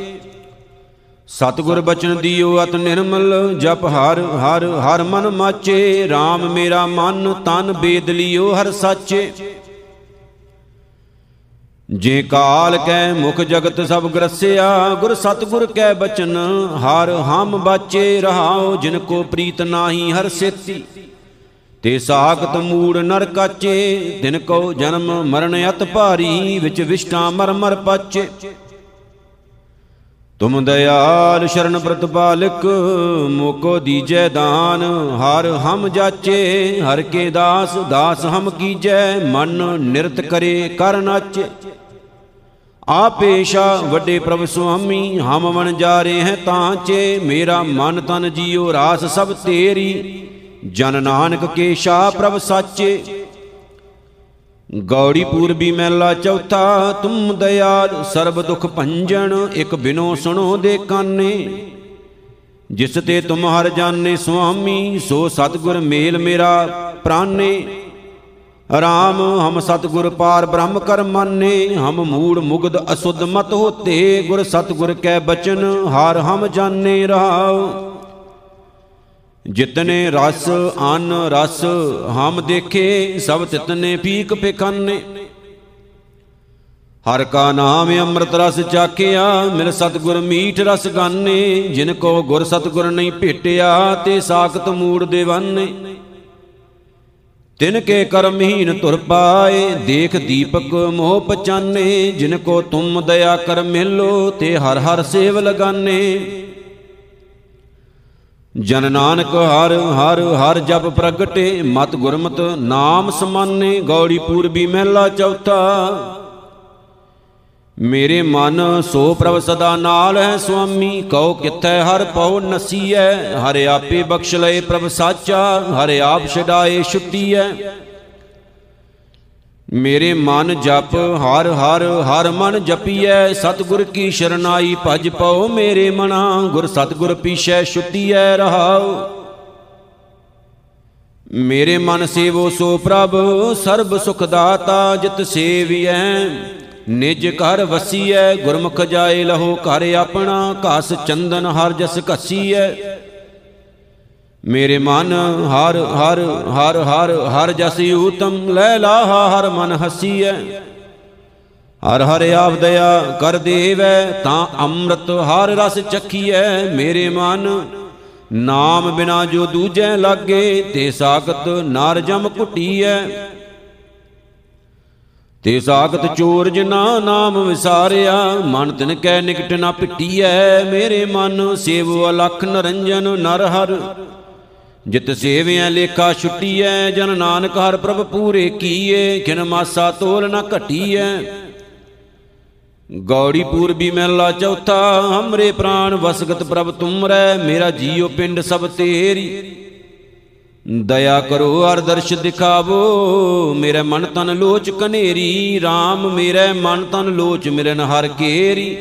ਸਤਿਗੁਰ ਬਚਨ ਦਿਓ ਅਤ ਨਿਰਮਲ, ਜਪ ਹਰ ਹਰ ਹਰ ਮਨ ਮਾਚੇ, RAM ਮੇਰਾ ਮਨ ਤਨ ਬੇਦ ਲਿਓ ਹਰ ਸਾਚੇ। ਜੇ ਕਾਲ ਕੈ ਮੁਖ ਜਗਤ ਸਭ ਗਰਸਿਆ, ਗੁਰ ਸਤਗੁਰ ਕੈ ਬਚਨ, ਹਰ ਹਮ ਬਾਚੇ ਰਹਾਉ ਜਿਨ ਕੋ ਪ੍ਰੀਤ ਨਾਹੀ ਹਰ ਸੇਤੀ। ਤੇ ਸਾਖਤ ਮੂੜ ਨਰ ਕਾਚੇ, ਦਿਨ ਕੋ ਜਨਮ ਮਰਨ ਅਤ ਭਾਰੀ, ਵਿੱਚ ਵਿਸ਼ਟਾ ਮਰ ਮਰ ਪਾਚੇ। ਤੁਮ ਦਇਆਲ ਸ਼ਰਨ ਪ੍ਰਤਪਾਲਕ ਮੋਕੋ ਦੀਜੈ ਦਾਨ, ਹਰ ਹਮ ਜਾਚੇ, ਹਰ ਕੇ ਦਾਸ ਦਾਸ ਹਮ ਕੀਜੈ, ਮਨ ਨਿਰਤ ਕਰੇ ਕਰ ਨਾਚੇ। ਆਪੇਸ਼ਾ ਵੱਡੇ ਪ੍ਰਭ ਸੁਆਮੀ, ਹਮ ਵਣ ਜਾ ਰਹੇ ਹੈ ਤਾਂ ਚੇ, ਮੇਰਾ ਮਨ ਤਨ ਜੀਉ ਰਾਸ ਸਭ ਤੇਰੀ। ਜਨ ਨਾਨਕ ਕੇ ਸ਼ਾ ਪ੍ਰਭ ਸਾਚੇ। ਗੌੜੀ ਪੂਰਬੀ ਮਹਿਲਾ ਚੌਥਾ, ਤੁਮ ਦਇਆਲ ਸਰਬ ਦੁਖ ਭੰਜਨ, ਇਕ ਬਿਨੋ ਸੁਣੋ ਦੇ ਕਾਨੇ। ਜਿਸ ਤੇ ਤੁਮ ਹਰ ਜਾਣੇ ਸੁਆਮੀ, ਸੋ ਸਤਗੁਰ ਮੇਲ ਮੇਰਾ ਪ੍ਰਾਨੇ। ਰਾਮ, ਹਮ ਸਤਗੁਰ ਪਾਰ ਬ੍ਰਹਮ ਕਰ ਮਾਨੇ, ਹਮ ਮੂੜ ਮੁਗਦ ਅਸੁੱਧ ਮਤ ਹੋਤੇ, ਗੁਰ ਸਤਗੁਰ ਕੈ ਬਚਨ, ਹਾਰ ਹਮ ਜਾਣੇ ਰਹਾਉ ਜਿਤਨੇ ਰਸ ਅਨ ਰਸ, ਹਮ ਦੇਖੇ, ਸਭ ਤਿਤਨੇ ਫੀਕ ਪੇਖਾਨੇ ਹਰ ਕਾ ਨਾਮ ਅੰਮ੍ਰਿਤ ਰਸ ਚਾਖਿਆ, ਮਿਲ ਸਤਗੁਰ ਮੀਠ ਰਸ ਗਾਨੇ। ਜਿਨ ਕੋ ਗੁਰ ਸਤਗੁਰ ਨਹੀਂ ਭੇਟਿਆ, ਤੇ ਸਾਖਤ ਮੂੜ ਦੇਵਾਨੇ। ਤਿਨ ਕੇ ਕਰਮਹੀਨ ਤੁਰ ਪਾਏ, ਦੇਖ ਦੀਪਕ ਮੋਹ ਪਚਾਨੇ ਜਿਨ ਕੋ ਤੁਮ ਦਇਆ ਕਰ ਮਿਲੋ, ਤੇ ਹਰ ਹਰ ਸੇਵ ਲਗਾਨੇ। ਜਨ ਨਾਨਕ ਹਰ ਹਰ ਹਰ ਜਪ ਪ੍ਰਗਟੇ, ਮਤ ਗੁਰਮਤ ਨਾਮ ਸਮਾਨੇ, ਗੌੜੀ ਪੂਰਬੀ ਮਹਿਲਾ ਚੌਥਾ। ਮੇਰੇ ਮਨ ਸੋ ਪ੍ਰਭ ਸਦਾ ਨਾਲ ਹੈ ਸੁਆਮੀ, ਕਉ ਕਿਥੈ ਹਰ ਪਉ ਨਸੀਐ, ਹਰ ਆਪੇ ਬਖਸ਼ ਲਏ ਪ੍ਰਭ ਸਾਚਾ, ਹਰ ਆਪ ਛਡਾਏ ਛੁੱਟੀਐ। ਮੇਰੇ ਮਨ ਜਪ, ਹਰ ਹਰ ਹਰ ਮਨ ਜਪੀਐ, ਸਤਗੁਰ ਕੀ ਸ਼ਰਨਾਈ ਭਜ ਪਉ ਮੇਰੇ ਮਨਾ, ਗੁਰ ਸਤਗੁਰ ਪੀਛੈ ਛੁੱਟੀਐ ਰਹਾਉ। ਮੇਰੇ ਮਨ ਸੇਵੋ ਸੋ ਪ੍ਰਭ, ਸਰਬ ਸੁਖ ਦਾਤਾ ਜਿਤ ਸੇਵੀਐ। ਨਿਜ ਘਰ ਵਸੀਐ, ਗੁਰਮੁਖ ਜਾਏ ਲਹੋ ਘਰ ਆਪਣਾ, ਘਸ ਚੰਦਨ ਹਰ ਜਸ ਘਸੀਐ। ਮੇਰੇ ਮਨ ਹਰ ਹਰ ਹਰ ਹਰ ਹਰ ਜਸ ਊਤਮ ਲੈ ਲਾਹਾ ਹਰ ਮਨ ਹਸੀਐ। ਹਰ ਹਰ ਆਪ ਦਇਆ ਕਰ ਦੇਵੈ, ਤਾਂ ਅੰਮ੍ਰਿਤ ਹਰ ਰਸ ਚਖੀਐ। ਮੇਰੇ ਮਨ ਨਾਮ ਬਿਨਾ ਜੋ ਦੂਜੈ ਲਾਗੇ, ਤੇ ਸਾਖਤ ਨਰ ਜਮ ਕੁਟੀਐ ਤੇ ਸਾਖਤ ਚੋਰ ਜਿਨਾ ਨਾਮ ਵਿਸਾਰਿਆ, ਮਨ ਤਿਨ ਕੈ ਨਿਕਟ ਨਾ ਪਿਟੀਐ। ਮੇਰੇ ਮਨ ਸੇਵ ਅਲਖ ਨਰੰਜਨ ਨਰ ਹਰ ਜਿਤ ਸੇਵਿਆਂ ਲੇਖਾ ਛੁੱਟੀਐ, ਜਨ ਨਾਨਕ ਹਰ ਪ੍ਰਭ ਪੂਰੇ ਕੀਏ ਕਿਨ ਮਾਸਾ ਤੋਲ ਨਾ ਘਟੀਐ। ਗੌੜੀ ਪੂਰਬੀ ਮਹਿਲਾ ਚੌਥਾ, ਹਮਰੇ ਪ੍ਰਾਨ ਵਸਗਤ ਪ੍ਰਭ ਤੁਮਰੈ, ਮੇਰਾ ਜੀਉ ਪਿੰਡ ਸਭ ਤੇਰੀ। ਦਇਆ ਕਰੋ ਅਰ ਦਰਸ਼ ਦਿਖਾਵੋ, ਮੇਰੇ ਮਨ ਤਨ ਲੋਚ ਕਨੇਰੀ RAM ਮੇਰੇ ਮਨ ਤਨ ਲੋਚ ਮਿਲਨ ਹਰ ਕੇਰੀ।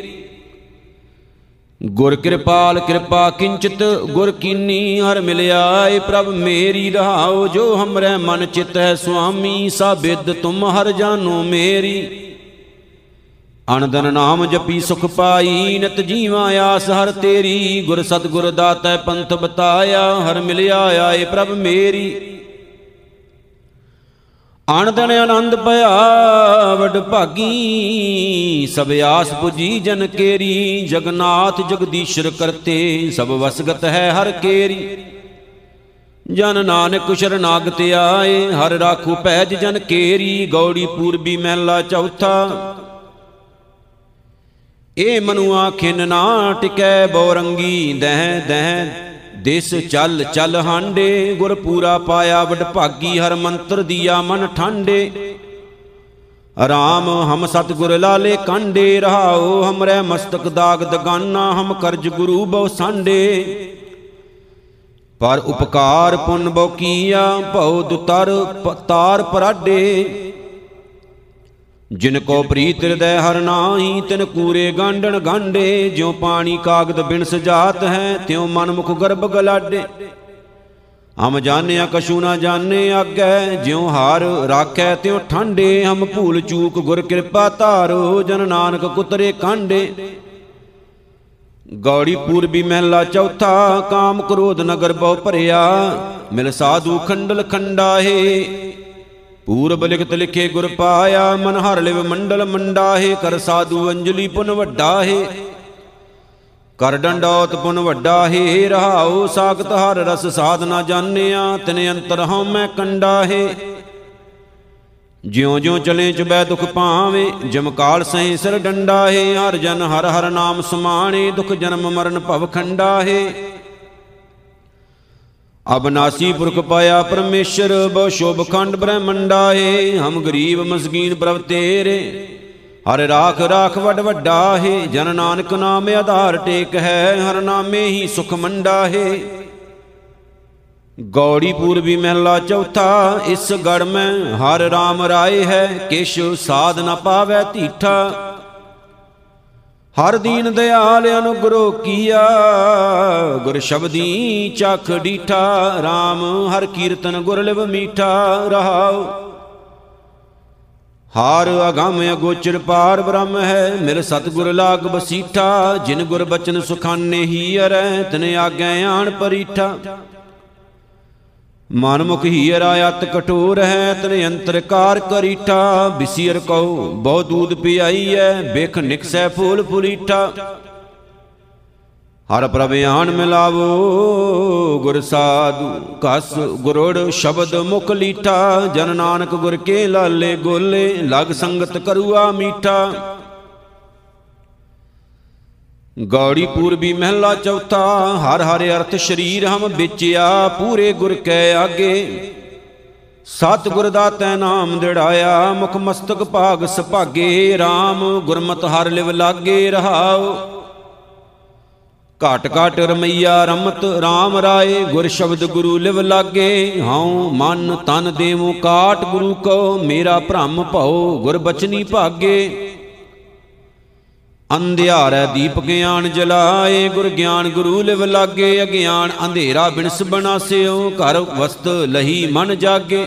ਗੁਰ ਕਿਰਪਾਲ ਕਿਰਪਾ ਕਿੰਚਿਤ, ਗੁਰ ਕੀਨੀ ਹਰ ਮਿਲਿਆਏ ਪ੍ਰਭ ਮੇਰੀ ਰਹਾਉ, ਜੋ ਹਮਰੇ ਮਨ ਚਿਤ ਹੈ ਸੁਆਮੀ ਸਾਬਿਦ ਤੁਮ ਹਰ ਜਾਨੋ ਮੇਰੀ। ਅਨੰਦਨ ਨਾਮ ਜਪੀ ਸੁਖ ਪਾਈ, ਨਿਤ ਜੀਵਾਂ ਆਸ ਹਰ ਤੇਰੀ। ਗੁਰ ਸਤਗੁਰ ਦਾਤੈ ਪੰਥ ਬਤਾਇਆ, ਹਰ ਮਿਲਿਆ ਆਏ ਪ੍ਰਭ ਮੇਰੀ। ਆਨੰਦਨ ਆਨੰਦ ਭਇਆ ਵਡ ਭਾਗੀ, ਸਭ ਆਸ ਪੁਜੀ ਜਨ ਕੇਰੀ ਜਗਨਾਥ ਜਗਦੀਸ਼ਰ ਕਰਤੇ, ਸਭ ਵਸਗਤ ਹੈ ਹਰ ਕੇਰੀ। ਜਨ ਨਾਨਕ ਸ਼ਰਨਾਗਤ ਆਏ, ਹਰ ਰਾਖੂ ਪੈਜ ਜਨ ਕੇਰੀ, ਗੌੜੀ ਪੂਰਬੀ ਮਹਿਲਾ ਚੌਥਾ। ਏ ਮਨੁਆ ਖਿਨ ਨਾ ਟਿਕੈ ਬੋਰੰਗੀ, ਦਹਿ ਦਹਿ ਦਿਸ ਚੱਲ ਚੱਲ ਹਾਂਡੇ, ਗੁਰ ਪੂਰਾ ਪਾਇਆ ਵਡ ਭਾਗੀ ਹਰ ਮੰਤਰ ਦੀਆ ਮਨ ਠਾਂਡੇ। ਰਾਮ ਹਮ ਸਤਿਗੁਰ ਲਾਲੇ ਕਾਂਡੇ ਰਹਾਓ ਹਮਰੇ ਮਸਤਕ ਦਾਗ ਦਗਾਨਾ, ਹਮ ਕਰਜ ਗੁਰੂ ਬਉ ਸਾਂਡੇ। ਪਰ ਉਪਕਾਰ ਪੁੰਨ ਬਉ ਕੀਆ, ਭਉ ਦੁਤਰ ਤਾਰ ਪਰਾਡੇ। ਜਿਨ ਕੋ ਪ੍ਰੀਤ ਹਿਰਦੈ ਹਰ ਨਾਹੀ ਤਿਨ ਕੂਰੇ ਗਾਂਡਣ ਗਾਂਡੇ ਜਿਉ ਪਾਣੀ ਕਾਗਦ ਬਿਨ ਸਜਾਤ ਹੈ ਤਿਉ ਮਨ ਮੁਖ ਗਰਭ ਗਲਾਡੇ। ਹਮ ਜਾਣਿਆ ਕਛੂ ਨਾ ਜਾਣੇ ਆਗੈ ਜਿਉ ਹਾਰ ਰਾਖੈ ਤਿਉ ਠੰਡੇ ਹਮ ਭੂਲ ਚੂਕ ਗੁਰ ਕਿਰਪਾ ਧਾਰੋ ਜਨ ਨਾਨਕ ਕੁਤਰੇ ਕਾਂਡੇ। ਗੌੜੀ ਪੂਰਬੀ ਮਹਿਲਾ ਚੌਥਾ ਕਾਮ ਕ੍ਰੋਧ ਨਗਰ ਬਹੁ ਭਰਿਆ ਮਿਲ ਸਾਧੂ ਖੰਡਲ ਖੰਡਾਹੇ। ਪੂਰਬ ਲਿਖਤ ਲਿਖੇ ਗੁਰ ਪਾਇਆ ਮਨ ਹਰ ਲਿਵ ਮੰਡਲ ਮੰਡਾਹੇ, ਕਰ ਸਾਧੂ ਅੰਜਲੀ ਪੁਨ ਵੱਡਾਹੇ। ਕਰ ਡੰਡੌਤ ਪੁਨ ਵੱਡਾ ਹੈ ਰਹਾਉ ਸਾਖਤ ਹਰ ਰਸ ਸਾਧਨਾ ਜਾਣਿਆ, ਤਿਨ ਅੰਤਰ ਹਉ ਮੈਂ ਕੰਡਾ ਹੈ ਜਿਉ ਜਿਉ ਚਲੇ ਚੁਬੈ ਦੁਖ ਪਾਵੇ ਜਮਕਾਲ ਸਹਿ ਸਿਰ ਡੰਡਾ ਹੈ ਹਰ ਜਨ ਹਰ ਹਰ ਨਾਮ ਸਮਾਣੇ, ਦੁਖ ਜਨਮ ਮਰਨ ਭਵ ਖੰਡਾ ਹੈ ਅਬਨਾਸੀ ਪੁਰਖ ਪਾਇਆ ਪਰਮੇਸ਼ਰ, ਬਹੁ ਸ਼ੋਭ ਖੰਡ ਬ੍ਰਹਮੰਡਾ ਹੈ ਹਮ ਗਰੀਬ ਮਸਕੀਨ ਪ੍ਰਭ ਤੇਰੇ। ਹਰ ਰਾਖ ਰਾਖ ਵੱਡ ਵੱਡਾ ਹੈ, ਜਨ ਨਾਨਕ ਨਾਮ ਆਧਾਰ ਟੇਕ ਹੈ, ਹਰ ਨਾਮੇ ਹੀ ਸੁਖ ਮੰਡਾ ਹੈ। ਗੌੜੀ ਪੂਰਬੀ ਮਹਿਲਾ ਚੌਥਾ, ਇਸ ਗੜ ਮੈਂ ਹਰ RAM ਰਾਏ ਹੈ, ਕਿਛ ਸਾਧ ਨ ਪਾਵੈ ਧੀਠਾ ਹਰ ਦੀਨ ਦਿਆਲ ਅਨੁਗਰੋ ਕੀਆ, ਗੁਰ ਸ਼ਬਦੀ ਚਖ ਡੀਠਾ RAM ਹਰ ਕੀਰਤਨ ਗੁਰ ਲਿਵ ਮੀਠਾ, ਰਹਾਉ। ਹਾਰ ਅਗੰਮ ਅਗੋਚਰ ਪਾਰ ਬ੍ਰਹਮ ਹੈ, ਮਿਲ ਸਤਗੁਰ ਲਾਗ ਬਸੀਠਾ, ਜਿਨ ਗੁਰ ਬਚਨ ਸੁਖਾਨੇ ਹੀ ਅਰੈ, ਤਨ ਆਗੈ ਆਣ ਪਰੀਠਾ। ਮਨ ਮੁਖ ਹੀ ਅਰਾਇਤ ਕਟੋਰ ਹੈ, ਤਨ ਅੰਤਰਕਾਰ ਕਰੀਠਾ ਬਿਸੀਰ ਕਉ, ਬਹੁ ਦੂਧ ਪਿਆਈ ਐ ਬਿਖ ਨਿਕਸੈ ਫੂਲ ਫੁਲੀਠਾ। ਹਰ ਪ੍ਰਭ ਆਣ ਮਿਲਾਵੋ, ਗੁਰ ਸਾਧੂ, ਕਸ ਗੁਰੜ ਸ਼ਬਦ ਮੁਖ ਲੀਠਾ। ਜਨ ਨਾਨਕ ਗੁਰ ਕੇ ਲਾਲੇ ਗੋਲੇ, ਲਗ ਸੰਗਤ ਕਰੂਆ ਮੀਠਾ। ਗੌੜੀ ਪੂਰਬੀ ਮਹਿਲਾ ਚੌਥਾ, ਹਰ ਹਰ ਅਰਥ ਸ਼ਰੀਰ ਹਮ ਵਿਚਿਆ, ਪੂਰੇ ਗੁਰ ਕੈ ਆਗੇ। ਸਤ ਗੁਰ ਦਾ ਤੈ ਨਾਮ ਦਿੜਾਇਆ, ਮੁਖ ਮਸਤਕ ਭਾਗ ਸੁਭਾਗੇ RAM ਗੁਰਮਤਿ ਹਰ ਲਿਵ ਲਾਗੇ ਰਹਾਓ। ਘਾਟ ਘਾਟ ਰਮਈਆ ਰਮਤ RAM ਰਾਏ ਗੁਰ ਸ਼ਬਦ ਗੁਰੂ ਲਿਵ ਲਾਗੇ। ਹਉ ਮਨ ਤਨ ਦੇਵੋ, ਕਾਟ ਗੁਰੂ ਕੋ, ਮੇਰਾ ਭ੍ਰਮ ਭਉ ਗੁਰ ਬਚਨੀ ਭਾਗੇ। ਅੰਧਿਆਰੈ ਦੀਪ ਗਿਆਨ ਜਲਾਏ, ਗੁਰ ਗਿਆਨ ਗੁਰੂ ਲਿਵ ਲਾਗੇ, ਅਗਿਆਨ ਅੰਧੇਰਾ ਬਿਨਸ ਬਨਾਸਿਓ ਘਰ ਵਸਤ ਲਹੀ ਮਨ ਜਾਗੇ।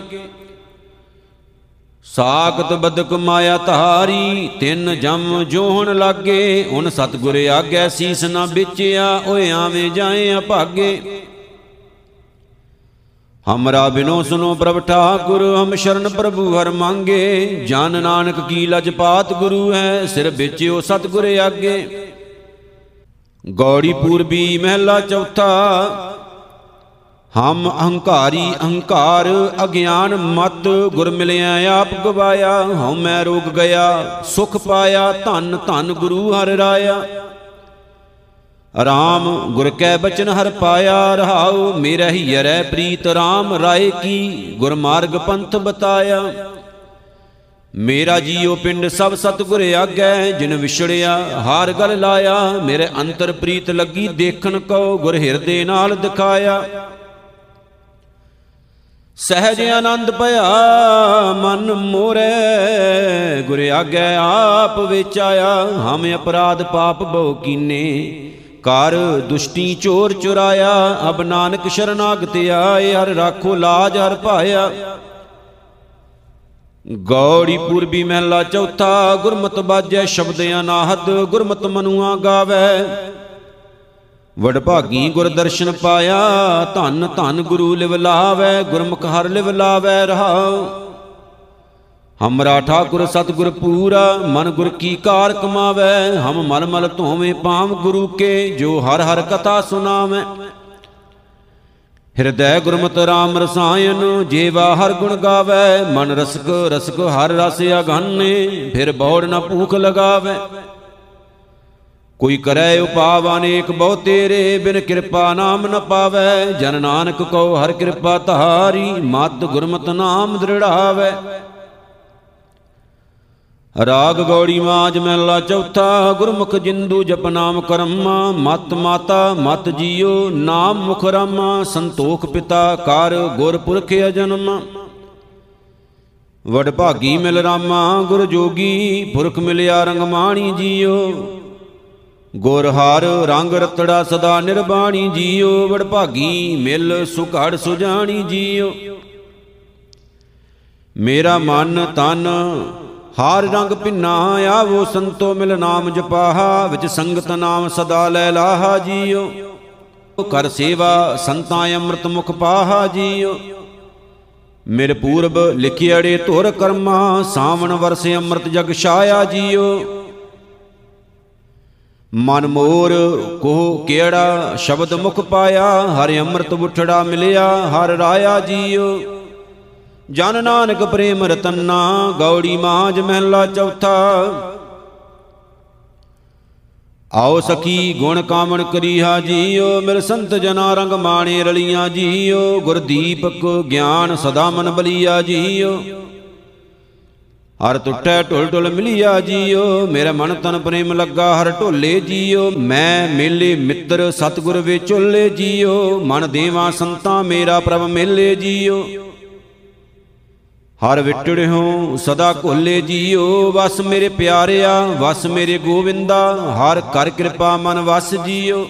ਸਾਖਤ ਬਦਕ ਮਾਇਆ ਧਾਰੀ, ਤਿੰਨ ਜਮ ਜੋਹਣ ਲਾਗੇ। ਹੁਣ ਸਤਗੁਰ ਆਗੈ ਸੀਸ ਨਾ ਵਿਚਿਆ, ਓਏ ਆਵੇਂ ਜਾਏ ਅਭਾਗੇ ਹਮਰਾ ਬਿਨੋ ਸੁਨੋ ਪ੍ਰਭ ਠਾਕੁਰ, ਹਮ ਸ਼ਰਨ ਪ੍ਰਭੂ ਹਰ ਮੰਗੇ। ਜਨ ਨਾਨਕ ਕੀ ਲਜਪਾਤ ਗੁਰੂ ਹੈ, ਸਿਰ ਵਿਚਿਓ ਸਤਗੁਰ ਆਗੇ। ਗੌੜੀ ਪੂਰਬੀ ਮਹਿਲਾ ਚੌਥਾ, ਹਮ ਅਹੰਕਾਰੀ ਅਹੰਕਾਰ ਅਗਿਆਨ ਮਤ, ਗੁਰ ਮਿਲਿਆ ਆਪ ਗਵਾਇਆ, ਹਉ ਮੈਂ ਰੋਗ ਗਿਆ, ਸੁਖ ਪਾਇਆ, ਧਨ ਧਨ ਗੁਰੂ ਹਰ ਰਾਇਆ। ਰਾਮ ਗੁਰ ਕੈ ਬਚਨ ਹਰ ਪਾਇਆ, ਰਹਾਉ ਮੇਰਾ ਹੀ ਯਰੈ ਪ੍ਰੀਤ, ਰਾਮ ਰਾਏ ਕੀ ਗੁਰ ਮਾਰਗ ਪੰਥ ਬਤਾਇਆ। ਮੇਰਾ ਜੀਉ ਪਿੰਡ ਸਭ ਸਤਗੁਰ ਆਗੈ, ਜਿਨ ਵਿਛੜਿਆ ਹਾਰ ਗਲ ਲਾਇਆ, ਮੇਰੇ ਅੰਤਰ ਪ੍ਰੀਤ ਲੱਗੀ ਦੇਖਣ ਕੋ ਗੁਰ ਹਿਰਦੇ ਨਾਲ ਦਿਖਾਇਆ। ਸਹਿਜ ਆਨੰਦ ਭਇਆ, ਮਨ ਮੋਰੇ, ਗੁਰ ਆਗੈ ਆਪ ਵਿੱਚ ਆਇਆ ਹਮ ਅਪਰਾਧ ਪਾਪ ਬਹੁ ਕੀਨੇ। ਕਰ ਦੁਸ਼ਟੀ ਚੋਰ ਚੁਰਾਇਆ, ਅਬ ਨਾਨਕ ਸ਼ਰਨਾਗਤ ਆਏ, ਹਰ ਰਾਖੋ ਲਾਜ ਹਰ ਭਾਇਆ ਗੌੜੀ ਪੂਰਬੀ ਮਹਿਲਾ ਚੌਥਾ, ਗੁਰਮਤਿ ਬਾਜੈ ਸ਼ਬਦ ਅਨਾਹਦ ਗੁਰਮਤਿ ਮਨੂਆ ਗਾਵੇ। ਵਡਭਾਗੀ ਗੁਰ ਦਰਸ਼ਨ ਪਾਇਆ, ਧੰਨ ਧੰਨ ਗੁਰੂ ਲਿਵ ਲਾਵੇ, ਗੁਰਮੁਖ ਹਰ ਲਿਵ ਲਾਵੇ ਰਹਾਉ। ਹਮਰਾ ਠਾਕੁਰ ਸਤਿਗੁਰ ਪੂਰਾ, ਮਨ ਗੁਰ ਕੀ ਕਾਰ ਕਮਾਵੇ, ਹਮ ਮਲ ਮਲ ਧੋਵੇਂ ਪਾਮ ਗੁਰੂ ਕੇ, ਜੋ ਹਰ ਹਰ ਕਥਾ ਸੁਨਾਵੇ ਹਿਰਦੈ ਗੁਰਮਤਿ RAM ਰਸਾਇਨ ਜੀਵਾ ਹਰ ਗੁਣ ਗਾਵੇ, ਮਨ ਰਸਕ ਰਸਕ ਹਰ ਰਸ ਅਗਾਨੇ, ਫਿਰ ਬੌੜ ਨ ਭੂਖ ਲਗਾਵੇ। ਕੋਈ ਕਰੈ ਉਪਾਵ ਅਨੇਕ ਬਹੁ ਤੇਰੇ, ਬਿਨ ਕਿਰਪਾ ਨਾਮ ਨ ਪਾਵੇ। ਜਨ ਨਾਨਕ ਕੋ ਹਰ ਕਿਰਪਾ ਤਹਾਰੀ ਮਤ ਗੁਰਮਤਿ ਨਾਮ ਦ੍ਰਿੜਾਵੇ। ਰਾਗ ਗੌੜੀ ਮਾਜ ਮਹਿਲਾ ਚੌਥਾ, ਗੁਰਮੁਖ ਜਿੰਦੂ ਜਪ ਨਾਮ ਕਰਮਾ, ਮਤ ਮਾਤਾ, ਮਤ ਜੀਓ, ਨਾਮ ਮੁਖ ਰਾਮਾ, ਸੰਤੋਖ ਪਿਤਾ, ਕਰ ਗੁਰ ਪੁਰਖ ਅਜਨਮ। ਵਡ ਭਾਗੀ ਮਿਲ ਰਾਮਾ, ਗੁਰ ਜੋਗੀ, ਪੁਰਖ ਮਿਲਿਆ ਰੰਗ ਮਾਣੀ ਜੀਓ। ਗੁਰ ਹਰ ਰੰਗ ਰਤੜਾ ਸਦਾ ਨਿਰਬਾਣੀ ਜੀਓ, ਵਡ ਭਾਗੀ ਮਿਲ ਸੁਖੜ ਸੁਜਾਣੀ ਜੀਓ। ਮੇਰਾ ਮਨ ਤਨ ਹਾਰ ਰੰਗ ਪਿੰਨਾ ਆਵੋ, ਸੰਤੋ ਮਿਲ ਨਾਮ ਜਪਾਹਾ, ਵਿੱਚ ਸੰਗਤ ਨਾਮ ਸਦਾ ਲੈ ਲਾਹਾ ਜੀਓ। ਕਰ ਸੇਵਾ ਸੰਤਾਂ ਅੰਮ੍ਰਿਤ ਮੁਖ ਪਾਹਾ ਜੀਓ। ਮੇਰੇ ਪੂਰਬ ਲਿਖਿਆੜੇ ਧੁਰ ਕਰਮਾ, ਸਾਵਣ ਵਰਸੇ ਅੰਮ੍ਰਿਤ ਜਗ ਛਾਇਆ ਜੀਓ। ਮਨ ਮੋਰ ਕੋ ਕਿਹੜਾ ਸ਼ਬਦ ਮੁਖ ਪਾਇਆ, ਹਰਿ ਅੰਮ੍ਰਿਤ ਉਠੜਾ ਮਿਲਿਆ, ਹਰ ਰਾਇਆ ਜੀਓ। ਜਨ ਨਾਨਕ ਪ੍ਰੇਮ ਰਤਨਾ, ਗੌੜੀ ਮਾਜ ਮਹਿਲਾ ਚੌਥਾ। ਆਓ ਸਖੀ, ਗੁਣ ਕਾਮਣ ਕਰੀਹਾ ਜੀਓ, ਮਿਲ ਸੰਤ ਜਨਾ ਰੰਗ ਮਾਣੇ ਰਲੀਆਂ ਜੀਓ, ਗੁਰਦੀਪਕ ਗਿਆਨ ਸਦਾ ਮਨ ਬਲੀਆ ਜੀਓ। ਹਰ ਟੁੱਟੈ ਢੁਲ ਢੁਲ ਮਿਲਿਆ ਜੀਓ, ਮੇਰਾ ਮਨ ਤਨ ਪ੍ਰੇਮ ਲੱਗਾ ਹਰ ਢੋਲੇ ਜੀਓ। ਮੈਂ ਮੇਲੇ ਮਿੱਤਰ ਸਤਗੁਰ ਵਿਚੋਲੇ ਜੀਓ, ਮਨ ਦੇਵਾ ਸੰਤਾਂ ਮੇਰਾ ਪ੍ਰਭ ਮੇਲੇ ਜੀਓ। ਹਰ ਵਿਟੜਿਓ ਸਦਾ ਘੋਲੇ ਜੀਓ, ਵਸ ਮੇਰੇ ਪਿਆਰਿਆ, ਵਸ ਮੇਰੇ ਗੋਵਿੰਦਾ, ਹਰ ਕਰ ਕਿਰਪਾ ਮਨ ਵਸ ਜੀਓ।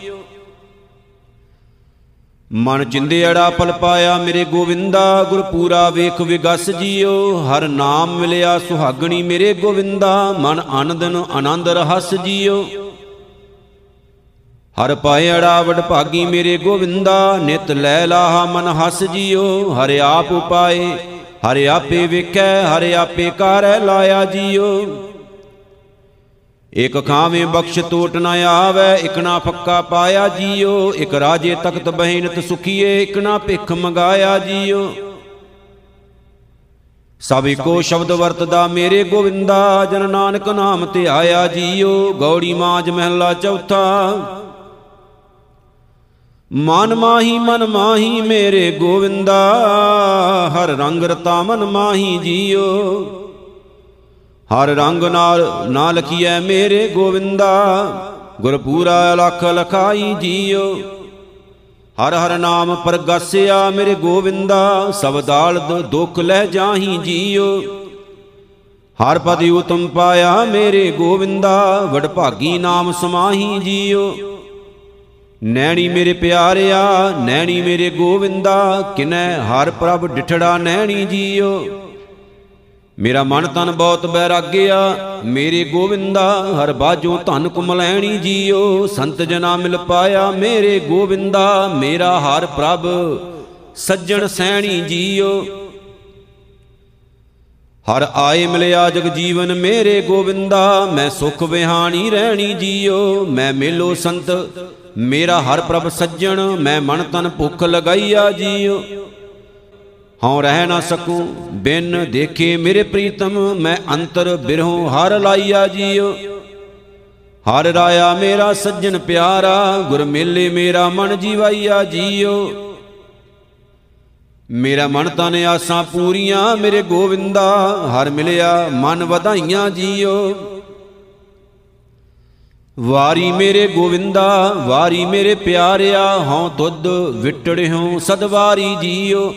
ਮਨ ਚਿੰਦੇੜਾ ਪਲ ਪਾਇਆ ਮੇਰੇ ਗੋਵਿੰਦਾ ਗੁਰ ਪੂਰਾ ਵੇਖ ਵਿਗਸ ਜੀਓ। ਹਰ ਨਾਮ ਮਿਲਿਆ ਸੁਹਾਗਣੀ ਮੇਰੇ ਗੋਵਿੰਦਾ, ਮਨ ਆਨੰਦਨ ਆਨੰਦ ਰਹਸ ਜੀਓ। ਹਰ ਪਾਇੜਾ ਵਡ ਭਾਗੀ ਮੇਰੇ ਗੋਵਿੰਦਾ, ਨਿਤ ਲੈ ਲਾਹਾ ਮਨ ਹਸ ਜੀਓ। ਹਰਿ ਆਪ ਉਪਾਏ ਹਰਿ ਆਪੇ ਵੇਖੈ, ਹਰਿ ਆਪੇ ਕਰੈ ਲਾਇਆ ਜੀਓ। ਇਕ ਖਾਵੇਂ ਬਖਸ਼ ਟੋਟ ਨ ਆਵੈ, ਇਕ ਨਾ ਫੱਕਾ ਪਾਇਆ ਜੀਓ। ਇਕ ਰਾਜੇ ਤਖਤ ਬਹਿਨਤ ਸੁਖੀਏ, ਇਕ ਨਾ ਭਿਖ ਮੰਗਾਇਆ ਜੀਓ। ਸਭ ਇੱਕੋ ਸ਼ਬਦ ਵਰਤਦਾ ਮੇਰੇ ਗੋਵਿੰਦਾ, ਜਨ ਨਾਨਕ ਨਾਮ ਤੇ ਆਇਆ ਜੀਓ। ਗੌੜੀ ਮਾਜ ਮਹਿਲਾ ਚੌਥਾ ਮਨ ਮਾਹੀ ਮਨ ਮਾਹੀ ਮੇਰੇ ਗੋਵਿੰਦਾ, ਹਰ ਰੰਗ ਰਤਾ ਮਨ ਮਾਹੀ ਜੀਓ। ਹਰ ਰੰਗ ਨਾਲ ਨਾ ਲਖੀਐ ਮੇਰੇ ਗੋਵਿੰਦਾ, ਗੁਰਪੂਰਾ ਲਖ ਲਖਾਈ ਜੀਓ। ਹਰ ਹਰ ਨਾਮ ਪ੍ਰਗਾਸਿਆ ਮੇਰੇ ਗੋਵਿੰਦਾ ਸਬਦਾਲਦ ਦੁਖ ਲੈ ਜਾਹੀ ਜੀਓ। ਹਰ ਪਦੀ ਉਤਮ ਪਾਇਆ ਮੇਰੇ ਗੋਵਿੰਦਾ ਵਡ ਭਾਗੀ ਨਾਮ ਸਮਾਹੀ ਜੀਓ। ਨੈਣੀ ਮੇਰੇ ਪਿਆਰਿਆ, ਨੈਣੀ ਮੇਰੇ ਗੋਵਿੰਦਾ, ਕਿਨੈ ਹਰ ਪ੍ਰਭ ਡਿਠੜਾ ਨੈਣੀ ਜੀਓ। ਮੇਰਾ ਮਨ ਤਨ ਬਹੁਤ ਬੈਰਾਗਿਆ, ਮੇਰੇ ਗੋਵਿੰਦਾ, ਹਰ ਬਾਜੋ ਧਨ ਕੁਮਲੈਣੀ ਜੀਓ। ਸੰਤ ਜਨਾ ਮਿਲ ਪਾਇਆ ਮੇਰੇ ਗੋਵਿੰਦਾ, ਮੇਰਾ ਹਰ ਪ੍ਰਭ ਸੱਜਣ ਸੈਣੀ ਜੀਓ। ਹਰ ਆਏ ਮਿਲਿਆ ਜਗ ਜੀਵਨ ਮੇਰੇ ਗੋਵਿੰਦਾ, ਮੈਂ ਸੁਖ ਵਿਹਾਣੀ ਰਹਿਣੀ ਜੀਓ, ਮੈਂ ਮੇਲੋ ਸੰਤ, ਮੇਰਾ ਹਰ ਪ੍ਰਭ ਸੱਜਣ, ਮੈਂ ਮਨ ਤਨ ਭੁੱਖ ਲਗਾਈਆ ਜੀਓ। ਹਉ ਰਹਿ ਨਾ ਸਕੂ, ਬਿਨ ਦੇਖੇ ਮੇਰੇ ਪ੍ਰੀਤਮ, ਮੈਂ ਅੰਤਰ ਬਿਰਹੋਂ ਹਰ ਲਾਈਆ ਜੀਓ। ਹਰ ਰਾਇਆ ਮੇਰਾ ਸੱਜਣ ਪਿਆਰਾ, ਗੁਰ ਮੇਲੇ ਮੇਰਾ ਮਨ ਜੀਵਾਈਆ ਜੀਓ। ਮੇਰਾ ਮਨ ਤਨ ਆਸਾਂ ਪੂਰੀਆਂ, ਮੇਰੇ ਗੋਵਿੰਦਾ, ਹਰ ਮਿਲਿਆ ਮਨ ਵਧਾਈਆਂ ਜੀਓ। ਵਾਰੀ ਮੇਰੇ ਗੋਵਿੰਦਾ, ਵਾਰੀ ਮੇਰੇ ਪਿਆਰਿਆ, ਹਉ ਤੁਧ ਵਿਟੜਿਓ ਸਦਵਾਰੀ ਜੀਓ।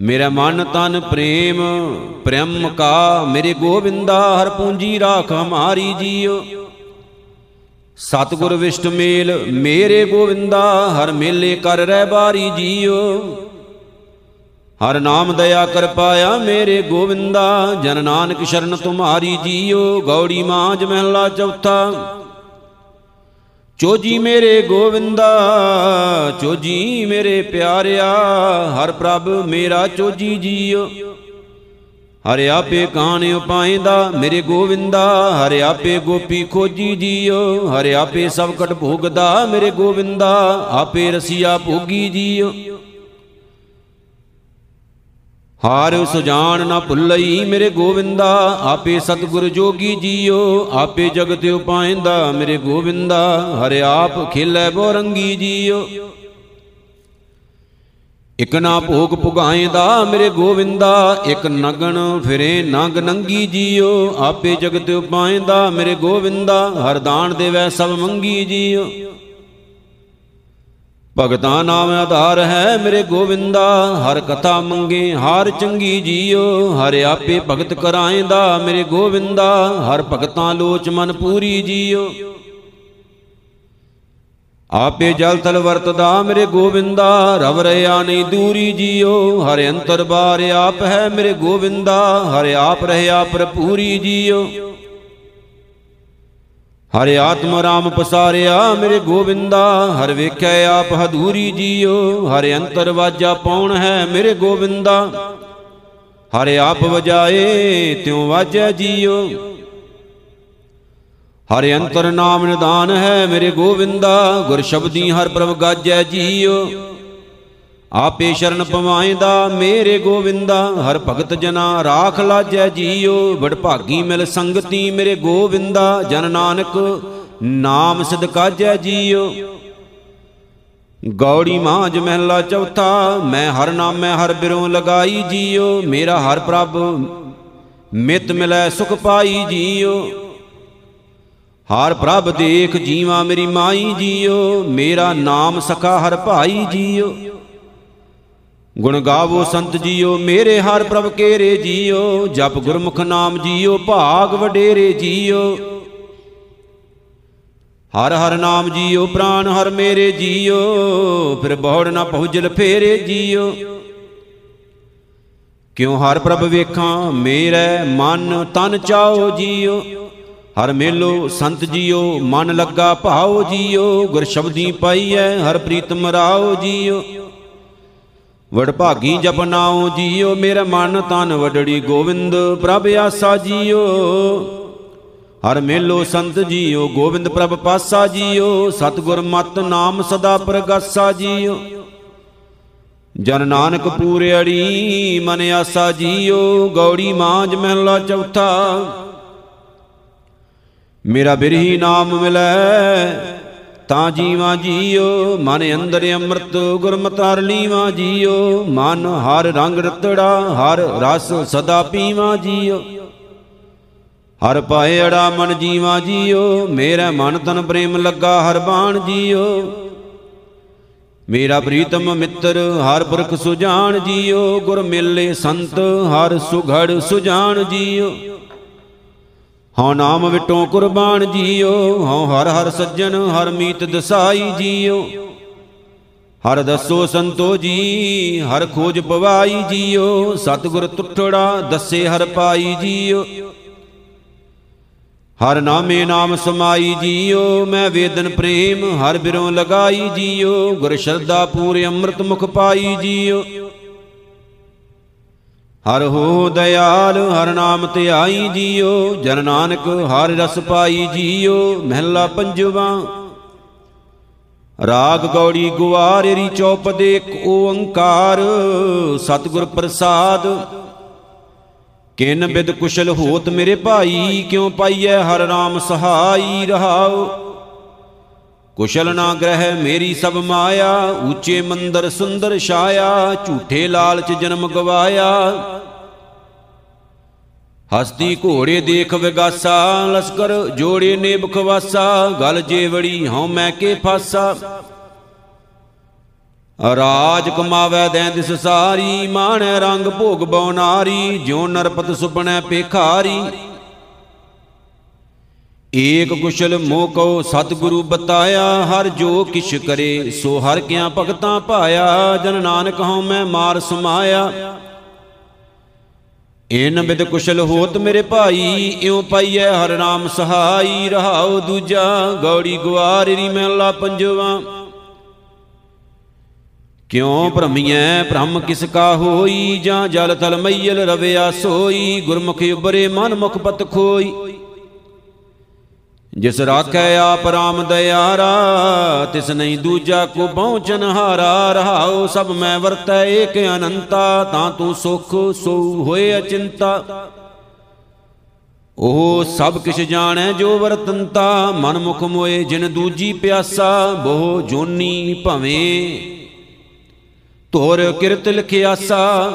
ਮੇਰਾ ਮਨ ਤਨ ਪ੍ਰੇਮ ਪ੍ਰੇਮ ਕਾ ਮੇਰੇ ਗੋਵਿੰਦਾ, ਹਰ ਪੂੰਜੀ ਰਾਖ ਹਮਾਰੀ ਜੀਓ। ਸਤਗੁਰ ਵਿਸ਼ਟ ਮੇਲ ਮੇਰੇ ਗੋਵਿੰਦਾ, ਹਰ ਮੇਲੇ ਕਰ ਰਹਿ ਬਾਰੀ ਜੀਓ। ਹਰ ਨਾਮ ਦਇਆ ਕਰ ਪਾਇਆ ਮੇਰੇ ਗੋਵਿੰਦਾ, ਜਨ ਨਾਨਕ ਸ਼ਰਨ ਤੁਮਾਰੀ ਜੀਓ, ਗੌੜੀ ਮਾਜ ਮਹਿਲਾ ਚੌਥਾ। ਚੋਜੀ ਮੇਰੇ ਗੋਵਿੰਦਾ, ਚੋਜੀ ਮੇਰੇ ਪਿਆਰਿਆ, ਹਰ ਪ੍ਰਭ ਮੇਰਾ ਚੋਜੀ ਜੀਓ। ਹਰਿ ਆਪੇ ਕਾਣ ਉਪਾਇਂਦਾ ਮੇਰੇ ਗੋਵਿੰਦਾ, ਹਰਿ ਆਪੇ ਗੋਪੀ ਖੋਜੀ ਜੀਓ। ਹਰਿ ਆਪੇ ਸਭ ਕਟ ਭੋਗਦਾ ਮੇਰੇ ਗੋਵਿੰਦਾ, ਆਪੇ ਰਸੀਆ ਭੋਗੀ ਜੀਓ। ਹਾਰ ਸੁਜਾਨ ਨਾ ਭੁੱਲਈ ਮੇਰੇ ਗੋਵਿੰਦਾ, ਆਪੇ ਸਤਿਗੁਰ ਜੋਗੀ ਜੀਓ, ਆਪੇ ਜਗਤ ਉਪਾਇਂਦਾ ਮੇਰੇ ਗੋਵਿੰਦਾ, ਹਰਿ ਆਪ ਖੇਲੇ ਬੋ ਰੰਗੀ ਜੀਓ। ਇਕ ਨਾ ਭੋਗ ਪੁਗਾਏਂਦਾ ਮੇਰੇ ਗੋਵਿੰਦਾ, ਇਕ ਨਗਨ ਫਿਰੇ ਨੰਗ ਨੰਗੀ ਜੀਓ, ਆਪੇ ਜਗਤ ਉਪਾਏਂਦਾ ਮੇਰੇ ਗੋਵਿੰਦਾ, ਹਰ ਦਾਨ ਦੇਵੈ ਸਭ ਮੰਗੀ ਜੀਓ। ਭਗਤਾਂ ਨਾਮ ਆਧਾਰ ਹੈ ਮੇਰੇ ਗੋਵਿੰਦਾ, ਹਰ ਕਥਾ ਮੰਗੇ, ਹਰ ਚੰਗੀ ਜੀਓ, ਹਰ ਆਪੇ ਭਗਤ ਕਰਾਏਂਦਾ ਮੇਰੇ ਗੋਵਿੰਦਾ, ਹਰ ਭਗਤਾਂ ਲੋਚ ਮਨ ਪੂਰੀ ਜੀਓ। ਆਪੇ ਜਲ ਤਲ ਵਰਤਦਾ ਮੇਰੇ ਗੋਵਿੰਦਾ, ਰਵ ਰਿਆ ਨਹੀਂ ਦੂਰੀ ਜੀਓ, ਹਰ ਅੰਤਰ ਬਾਰ ਆਪ ਹੈ ਮੇਰੇ ਗੋਵਿੰਦਾ, ਹਰ ਆਪ ਰਹਿਆ ਪ੍ਰਪੂਰੀ ਜੀਓ। ਹਰ ਆਤਮ ਰਾਮ ਪਸਾਰਿਆ ਮੇਰੇ ਗੋਵਿੰਦਾ, ਹਰ ਵੇਖਿਆ ਆਪ ਹਦੂਰੀ ਜੀਓ, ਹਰ ਅੰਤਰ ਵਾਜਾ ਪਾਉਣ ਹੈ ਮੇਰੇ ਗੋਵਿੰਦਾ। ਹਰ ਆਪ ਵਜਾਏ, ਤਿਉ ਵਾਜੈ ਜੀਓ। ਹਰ ਅੰਤਰ ਨਾਮ ਨਿਦਾਨ ਹੈ ਮੇਰੇ ਗੋਵਿੰਦਾ, ਗੁਰ ਸ਼ਬਦੀ ਹਰ ਪ੍ਰਭ ਗਾਜੈ ਜੀਓ। ਆਪੇ ਸ਼ਰਨ ਪਵਾਏਂਦਾ ਮੇਰੇ ਗੋਵਿੰਦਾ। ਹਰ ਭਗਤ ਜਨਾ ਰਾਖ ਲਾਜੈ ਜੀਓ ਬੜ ਭਾਗੀ ਮਿਲ ਸੰਗਤੀ ਮੇਰੇ ਗੋਵਿੰਦਾ। ਜਨ ਨਾਨਕ ਨਾਮ ਸਿਧ ਕਾਜੈ ਜੀਓ। ਗੌੜੀ ਮਾਂਜ ਮਹਿਲਾ ਚੌਥਾ ਮੈਂ ਹਰ ਨਾਮੈ ਹਰ ਬਿਰੋਂ ਲਗਾਈ ਜੀਓ। ਮੇਰਾ ਹਰ ਪ੍ਰਭ ਮਿਤ ਮਿਲੈ ਸੁਖ ਪਾਈ ਜੀਓ। ਹਰ ਪ੍ਰਭ ਦੇਖ ਜੀਵਾ ਮੇਰੀ ਮਾਈ ਜੀਓ। ਮੇਰਾ ਨਾਮ ਸਖਾ ਹਰ ਭਾਈ ਜੀਓ। ਗੁਣ ਗਾਵੋ ਸੰਤ ਜੀਓ, ਮੇਰੇ ਹਰ ਪ੍ਰਭ ਕੇਰੇ ਜੀਓ, ਜਪ ਗੁਰਮੁਖ ਨਾਮ ਜੀਓ, ਭਾਗ ਵਡੇਰੇ ਜੀਓ। ਹਰ ਹਰ ਨਾਮ ਜੀਓ, ਪ੍ਰਾਨ ਹਰ ਮੇਰੇ ਜੀਓ, ਫਿਰ ਬਹੁੜ ਨਾ ਪਹੁਜਲ ਫੇਰੇ ਜੀਓ। ਕਿਉ ਹਰ ਪ੍ਰਭ ਵੇਖਾਂ, ਮੇਰੇ ਮਨ ਤਨ ਚਾਓ ਜੀਓ। ਹਰ ਮੇਲੋ ਸੰਤ ਜੀਓ, ਮਨ ਲੱਗਾ ਭਾਉ ਜੀਓ। ਗੁਰ ਸ਼ਬਦੀ ਪਾਈਐ, ਹਰ ਪ੍ਰੀਤਮ ਰਾਓ ਜੀਓ। ਵਡਭਾਗੀ ਜਪਨਾਉ ਜੀਓ, ਮੇਰਾ ਮਨ ਤਨ ਵਡੜੀ ਗੋਵਿੰਦ, ਪ੍ਰਭ ਆਸਾ ਜੀਓ। ਹਰ ਮੇਲੋ ਸੰਤ ਜੀਓ ਗੋਬਿੰਦ ਪ੍ਰਭ ਪਾਸਾ ਜੀਓ, ਸਤਗੁਰ ਮਤ ਨਾਮ ਸਦਾ ਪ੍ਰਗਾਸਾ ਜੀਓ। ਜਨ ਨਾਨਕ ਪੂਰਿਆੜੀ ਮਨ ਆਸਾ ਜੀਓ, ਗੌੜੀ ਮਾਂਜ ਮਹਿਲਾ ਚੌਥਾ। ਮੇਰਾ ਬਿਰਹੀ ਨਾਮ ਮਿਲੈ ਤਾਂ ਜੀਵਾ ਜੀਓ, ਮਨ ਅੰਦਰ ਅੰਮ੍ਰਿਤ ਗੁਰਮਤਿ ਹਰ ਲੀਵਾ ਜੀਓ, ਮਨ ਹਰ ਰੰਗ ਰਤੜਾ, ਹਰ ਰਸ ਸਦਾ ਪੀਵਾ ਜੀਓ। ਹਰ ਪਾਏ ਅੜਾ ਮਨ ਜੀਵਾ ਜੀਓ, ਮੇਰਾ ਮਨ ਤਨ ਪ੍ਰੇਮ ਲੱਗਾ ਹਰ ਬਾਣ ਜੀਓ। ਮੇਰਾ ਪ੍ਰੀਤਮ ਮਿੱਤਰ, ਹਰ ਪੁਰਖ ਸੁਜਾਨ ਜੀਓ, ਗੁਰ ਮਿਲੇ ਸੰਤ, ਹਰ ਸੁਘੜ ਸੁਜਾਨ ਜੀਓ। ਹਉ ਨਾਮ ਵਿਟੋ ਕੁਰਬਾਨ ਜੀਓ ਹਉ ਹਰ ਹਰ ਸੱਜਣ, ਹਰ ਮੀਤ ਦਸਾਈ ਜੀਓ। ਹਰ ਦਸੋ ਸੰਤੋ ਜੀ, ਹਰ ਖੋਜ ਪਵਾਈ ਜੀਓ। ਸਤਗੁਰ ਤੁਠੜਾ ਦੱਸੇ ਹਰ ਪਾਈ ਜੀਓ। ਹਰ ਨਾਮੇ ਨਾਮ ਸਮਾਈ ਜੀਓ, ਮੈਂ ਵੇਦਨ ਪ੍ਰੇਮ ਹਰ ਬਿਰੋਂ ਲਗਾਈ ਜੀਓ। ਗੁਰ ਸ਼ਰਦਾ ਪੂਰੇ ਅੰਮ੍ਰਿਤ ਮੁਖ ਪਾਈ ਜੀਓ। ਹਰ ਹੋ ਦਇਆਲ, ਹਰ ਨਾਮ ਧਿਆਈ ਜੀਓ। ਜਨ ਨਾਨਕ ਹਰ ਰਸ ਪਾਈ ਜੀਓ। ਮਹਿਲਾ ਪੰਜਵਾ। ਰਾਗ ਗੌੜੀ ਗੁਵਾਰੇਰੀ ਚੌਪਦੇ ਇੱਕ ਓੰਕਾਰ। ਸਤਿਗੁਰ ਪ੍ਰਸਾਦ। ਕਿਨ ਬਿਦ ਕੁਸ਼ਲ ਹੋਤ ਮੇਰੇ ਭਾਈ, ਕਿਉ ਪਾਈਐ ਹਰ ਨਾਮ ਸਹਾਈ ਰਹਾਉ। ਕੁਸ਼ਲ ਨਾ ਗ੍ਰਹਿ ਮੇਰੀ ਸਭ ਮਾਇਆ, ਉੱਚੇ ਮੰਦਰ ਸੁੰਦਰ ਛਾਇਆ, ਝੂਠੇ ਲਾਲਚ ਜਨਮ ਗਵਾਇਆ। ਹਸਤੀ ਘੋੜੇ ਦੇਖ ਵਿਗਾਸਾ, ਲਸਕਰ ਜੋੜੇ ਨੇ ਬਖਵਾਸਾ, ਗਲ ਜੇਵੜੀ ਹਉ ਮੈਂ ਕੇ ਫਾਸਾ। ਰਾਜ ਕਮਾਵੇ ਦੈਂ ਦਿਸ ਸਾਰੀ, ਮਾਣੈ ਰੰਗ ਭੋਗ ਬਉਨਾਰੀ ਜਿਉ ਨਰਪਤ ਸੁਪਨੈ ਪੇਖਾਰੀ। ਏਕ ਕੁਸ਼ਲ ਮੋਹ ਕਉ ਸਤਿਗੁਰੂ ਬਤਾਇਆ, ਹਰ ਜੋ ਕਿਛ ਕਰੇ, ਸੋ ਹਰ ਕਿਆ ਭਗਤਾਂ ਪਾਇਆ ਜਨ ਨਾਨਕ ਹਉ ਮੈਂ ਮਾਰ ਸਮਾਇਆ। ਇਨ ਬਿਦ ਕੁਸ਼ਲ ਹੋਤ ਮੇਰੇ ਭਾਈ, ਇਉ ਪਾਈਐ ਹਰ ਨਾਮ ਸਹਾਈ, ਰਹਾਉ ਦੂਜਾ, ਗੌੜੀ ਗੁਆਰੀ ਮਹਿਲਾ ਪੰਜਵਾ। ਕਿਉ ਭ੍ਰਮੀਐ, ਭ੍ਰਮ ਕਿਸ ਕਾ ਹੋਈ, ਜਾਂ ਜਲ ਤਲ ਮਈਲ ਰਵਿਆ ਸੋਈ, ਗੁਰਮੁਖ ਉਬਰੇ ਮਨ ਮੁਖ ਪਤ ਖੋਈ। ਜਿਸ ਰਾਖੈ ਆਪ ਰਾਮ ਦਿਆਰਾ ਤਿਸ ਨਹੀਂ ਦੂਜਾ ਕੋ ਪਹੁੰਚਨ ਹਾਰਾ ਰਹਾਉ ਸਭ ਮੈਂ ਵਰਤੈ ਏਕ ਅਨੰਤਾ, ਤਾਂ ਤੂੰ ਸੁਖ ਸੋ ਹੋਏ ਅਚਿੰਤਾ। ਉਹ ਸਭ ਕਿਛ ਜਾਣੈ ਜੋ ਵਰਤੰਤਾ, ਮਨ ਮੁਖ ਮੋਏ ਜਿਨ ਦੂਜੀ ਪਿਆਸਾ, ਬਹੁ ਜੋਨੀ ਭਵੇਂ। ਤੋਰ ਕਿਰਤ ਲਿਖਿਆਸਾ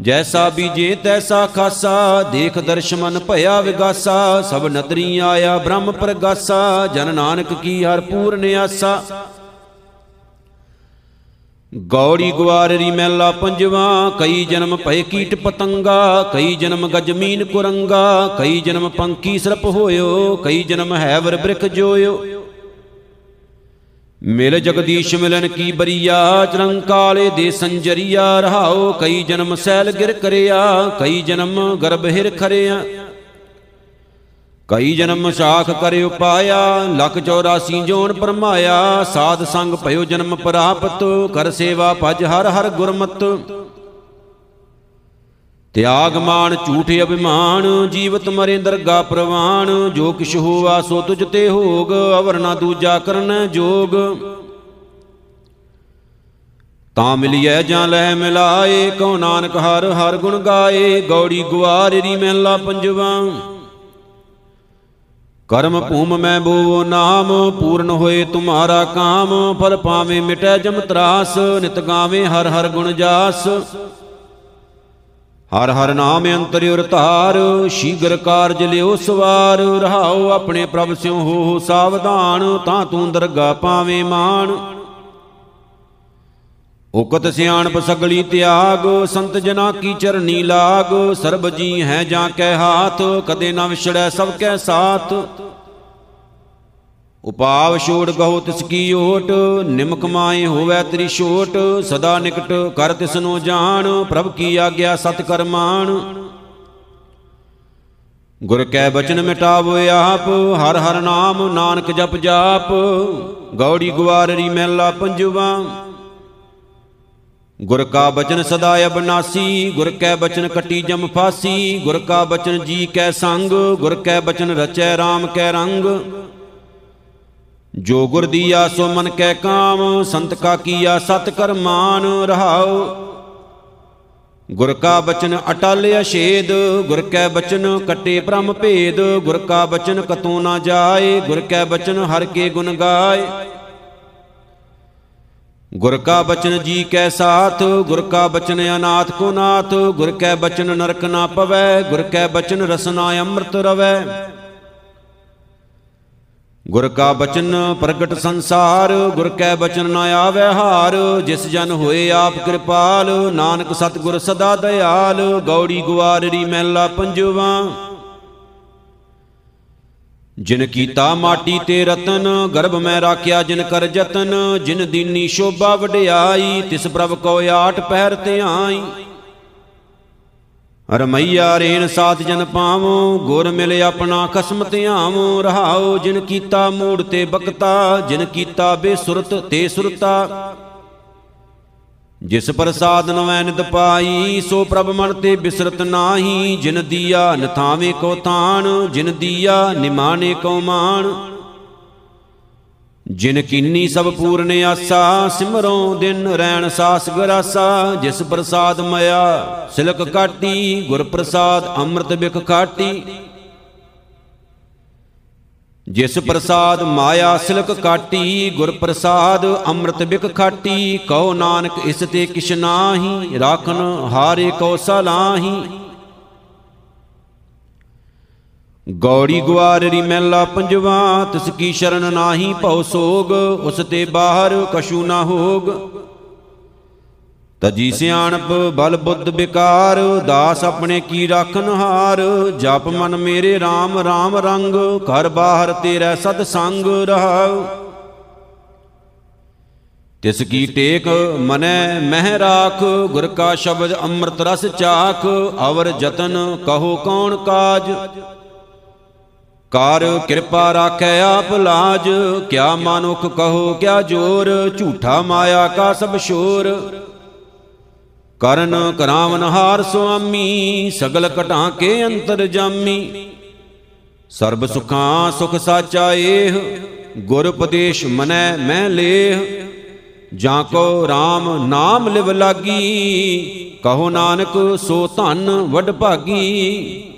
ਜੈਸਾ ਬੀਜੇ ਤੈਸਾ ਖਾਸਾ, ਦੇਖ ਦਰਸ਼ਮਨ ਭਇਆ ਵਿਗਾਸਾ, ਸਭ ਨਦਰੀ ਆਇਆ ਬ੍ਰਹਮ ਪ੍ਰਗਾਸਾ, ਜਨ ਨਾਨਕ ਕੀ ਹਰ ਪੂਰਨ ਆਸਾ। ਗੌੜੀ ਗਵਾਰਰੀ ਮੈਲਾ ਪੰਜਵਾ, ਕਈ ਜਨਮ ਭਏ ਕੀਟ ਪਤੰਗਾ, ਕਈ ਜਨਮ ਗਜਮੀਨ ਕੁਰੰਗਾ, ਕਈ ਜਨਮ ਪੰਕੀ ਸਰਪ ਹੋਇਓ, ਕਈ ਜਨਮ ਹੈਵਰ ਬ੍ਰਿਖ ਜੋਇਓ। ਮਿਲ ਜਗਦੀਸ਼ ਮਿਲਨ ਕੀ ਬਰੀਆ ਚਰੰਕਾਲੇ ਦੇ ਸੰਜਰੀਆ, ਰਹਾਓ ਕਈ ਜਨਮ ਸੈਲ ਗਿਰ ਕਰਿਆ, ਕਈ ਜਨਮ ਗਰਭ ਹਿਰ ਖਰਿਆ। ਕਈ ਜਨਮ ਸਾਖ ਕਰਿ ਉਪਾਇਆ, ਲਖ 84 ਜੋਨ ਪਰਮਾਇਆ, ਸਾਧ ਸੰਗ ਭਇਓ ਜਨਮ ਪ੍ਰਾਪਤ, ਕਰ ਸੇਵਾ ਭਜ ਹਰ ਹਰ ਗੁਰਮਤ। ਤਿਆਗ ਮਾਨ ਝੂਠ ਅਭਿਮਾਨ ਜੀਵਤ ਮਰੇ ਦਰਗਾ ਪ੍ਰਵਾਨ ਜੋ ਕਿਛ ਹੋਵਾ ਸੋ ਤੁਜ ਤੇ ਹੋਗ ਅਵਰ ਨਾ ਦੂਜਾ ਕਰਨ ਜੋਗ ਤਾਂ ਮਿਲਿਐ ਜਾਂ ਲੈ ਮਿਲਾਏ ਕਉ ਨਾਨਕ ਹਰ ਹਰ ਗੁਣ ਗਾਏ ਗੌੜੀ ਗੁਆਰੀ ਮਹਿਲਾ ਪੰਜਵਾ ਕਰਮ ਭੂਮ ਮੈਂ ਬੋਵੋ ਨਾਮ ਪੂਰਨ ਹੋਏ ਤੁਮਾਰਾ ਕਾਮ ਫਲ ਪਾਵੇਂ ਮਿਟੈ ਜਮ ਤਰਾਸ ਨਿਤ ਗਾਵੇਂ ਹਰ ਹਰ ਗੁਣ ਜਾਸ ਹਰ ਹਰ ਨਾਮ ਅੰਤਰਿ ਉਰ ਧਾਰ, ਸ਼ੀਗਰ ਕਾਰਜ ਲਿਓ ਸਵਾਰ, ਰਹਾਓ ਆਪਣੇ ਪ੍ਰਭ ਸਿਉ ਹੋ ਸਾਵਧਾਨ, ਤਾਂ ਤੂੰ ਦਰਗਾ ਪਾਵੇਂ ਮਾਨ ਉਕਤ ਸਿਆਣਪ ਸਗਲੀ ਤਿਆਗ, ਸੰਤ ਜਨਾ ਕੀ ਚਰਨੀ ਲਾਗ, ਸਰਬ ਜੀ ਹੈ ਜਾਂ ਕੈ ਹਾਥ, ਕਦੇ ਨਾ ਵਿਛੜੈ ਸਭ ਕੈ ਸਾਥ। ਉਪਾਵ ਛੋੜ ਗਹੁ ਤਿਸ ਕੀ ਓਟ, ਨਿਮਕ ਮਾਏ ਹੋਵੇ ਤੇਰੀ ਛੋਟ, ਸਦਾ ਨਿਕਟ ਕਰ ਤਿਸ ਨੂੰ ਜਾਣ, ਪ੍ਰਭ ਕੀ ਆਗਿਆ ਸਤ ਕਰਮਾਨ ਗੁਰ ਕੈ ਬਚਨ ਮਿਟਾਵੋ ਆਪ, ਹਰ ਹਰ ਨਾਮ ਨਾਨਕ ਜਪ ਜਾਪ, ਗੌੜੀ ਗਵਾਰਰੀ ਮਹਿਲਾ ਪੰਜਵਾ। ਗੁਰ ਕਾ ਬਚਨ ਸਦਾ ਅਬਨਾਸੀ, ਗੁਰ ਕੈ ਬਚਨ ਕਟੀ ਜਮ ਫਾਸੀ, ਗੁਰ ਕਾ ਬਚਨ ਜੀ ਕੈ ਸੰਗ, ਗੁਰ ਕੈ ਬਚਨ ਰਚੈ RAM ਕੈ ਰੰਗ। ਜੋ ਗੁਰ ਦੀਆ ਸੋ ਮਨ ਕੈ ਕਾਮ, ਸੰਤ ਕਾ ਕੀਆ ਸਤ ਕਰਮਾਨ ਰਹਾਉ। ਗੁਰ ਕਾ ਬਚਨ ਅਟਲ ਅਛੇਦ, ਗੁਰ ਕੈ ਬਚਨ ਕਟੇ ਬ੍ਰਹਮ ਭੇਦ, ਗੁਰ ਕਾ ਬਚਨ ਕਤੋਂ ਨਾ ਜਾਏ, ਗੁਰ ਕੈ ਬਚਨ ਹਰ ਕੇ ਗੁਣ ਗਾਏ। ਗੁਰ ਕਾ ਬਚਨ ਜੀ ਕੈ ਸਾਥ, ਗੁਰ ਕਾ ਬਚਨ ਅਨਾਥ ਕੋ ਨਾਥ, ਗੁਰ ਕੈ ਬਚਨ ਨਰਕ ਨਾ ਪਵੈ, ਗੁਰ ਕੈ ਬਚਨ ਰਸਨਾ ਅੰਮ੍ਰਿਤ ਰਵੈ। ਗੁਰ ਕਾ ਬਚਨ ਪ੍ਰਗਟ ਸੰਸਾਰ, ਗੁਰ ਕੈ ਬਚਨ ਨਾ ਆਵੈ ਹਾਰ, ਜਿਸ ਜਨ ਹੋਏ ਆਪ ਕਿਰਪਾਲ, ਨਾਨਕ ਸਤਿਗੁਰ ਸਦਾ ਦਇਆਲ, ਗੌੜੀ ਗੁਆਰਰੀ ਮਹਿਲਾ ਪੰਜਵਾ। ਜਿਨ ਕੀਤਾ ਮਾਟੀ ਤੇ ਰਤਨ, ਗਰਭ ਮੈਂ ਰਾਖਿਆ ਜਿਨ ਕਰ ਜਤਨ, ਜਿਨ ਦੀਨੀ ਸ਼ੋਭਾ ਵਡਿਆਈ, ਤਿਸ ਪ੍ਰਭ ਕੋ ਆਟ ਪਹਿਰ ਧਿਆਈ ਰਮਈਆ ਰੇਨ ਸਾਥ ਜਨ ਪਾਵੋ, ਗੁਰ ਮਿਲ ਆਪਣਾ ਖਸਮ ਧਿਆਵੋ ਰਹਾਓ ਜਿਨ ਕੀਤਾ ਮੂੜ ਤੇ ਬਕਤਾ, ਜਿਨ ਕੀਤਾ ਬੇਸੁਰਤ ਤੇ ਸੁਰਤਾ। ਜਿਸ ਪ੍ਰਸਾਦ ਨਵੈ ਨਿਤ ਪਾਈ, ਸੋ ਪ੍ਰਭ ਮਨ ਤੇ ਬਿਸਰਤ ਨਾਹੀ, ਜਿਨ ਦੀਆ ਨਥਾਵੇਂ ਕੋ ਤਾਣ ਜਿਨ ਦੀਆ ਨਿਮਾਨੇ ਕੋ ਮਾਣ ਜਿਨ ਕੀਨੀ ਸਭ ਪੂਰਨ ਆਸਾ, ਸਿਮਰੋਂ ਦਿਨ ਰੈਣ ਸਾਸ ਗਰਾਸਾ, ਜਿਸ ਪ੍ਰਸਾਦ ਮਇਆ, ਸਿਲਕ ਕਾਟੀ, ਗੁਰ ਪ੍ਰਸਾਦ ਅੰਮ੍ਰਿਤ ਬਿਖ ਕਾਟੀ। ਜਿਸ ਪ੍ਰਸਾਦ ਮਾਇਆ, ਸਿਲਕ ਕਾਟੀ, ਗੁਰ ਪ੍ਰਸਾਦ ਅੰਮ੍ਰਿਤ ਬਿਕ ਖਾਟੀ। ਕਉ ਨਾਨਕ ਇਸ ਤੇ ਕਿਛ ਨਾਹੀ, ਰਾਖਨ ਹਾਰੇ ਕੋ ਸਲਾਹੀ। ਗੌੜੀ ਗੁਆਰਰੀ ਮਹਿਲਾ ਪੰਜਵਾ, ਤਿਸ ਕੀ ਸ਼ਰਨ ਨਾਹੀ ਭਉ ਸੋਗ, ਉਸ ਤੇ ਬਾਹਰ ਕਛੂ ਨਾ ਹੋਗ। ਤਜੀ ਸਿਆਣਪ ਬਲ ਬੁੱਧ ਵਿਕਾਰ ਦਾਸ ਆਪਣੇ ਕੀ ਰਾਖਨ ਹਾਰ। ਜਪ ਮਨ ਮੇਰੇ RAM RAM ਰੰਗ, ਘਰ ਬਾਹਰ ਤੇਰਾ ਸਤ ਸੰਗ ਰਹਾਉ। ਤਿਸ ਕੀ ਟੇਕ ਮਨੈ ਮਹਿ ਰਾਖ, ਗੁਰ ਕਾ ਸ਼ਬਦ ਅੰਮ੍ਰਿਤ ਰਸ ਚਾਖ, ਅਵਰ ਜਤਨ ਕਹੋ ਕੌਣ ਕਾਜ। ਕਰ ਕਿਰਪਾ ਰਾਖੈ ਆਪ ਲਾਜ, ਕਿਆ ਮਾਨੁਖ ਕਹੋ, ਕਿਆ ਜੋਰ, ਝੂਠਾ ਮਾਇਆ ਕਾ ਸਭ ਸ਼ੋਰ। ਕਰਨ ਕਰਾਵਨ ਹਾਰ ਸੁਆਮੀ, ਸਗਲ ਘਟਾਂ ਕੇ ਅੰਤਰ ਜਾਮੀ। ਸਰਬ ਸੁਖਾਂ ਸੁਖ ਸਾਚਾ ਏਹ, ਗੁਰ ਉਪਦੇਸ਼ ਮਨੈ ਮੈਂ ਲੇਹ। ਜਾਂ ਕੋ RAM ਨਾਮ ਲਿਵ ਲਾਗੀ, ਕਹੋ ਨਾਨਕ ਸੋ ਧਨ ਵਡ ਭਾਗੀ।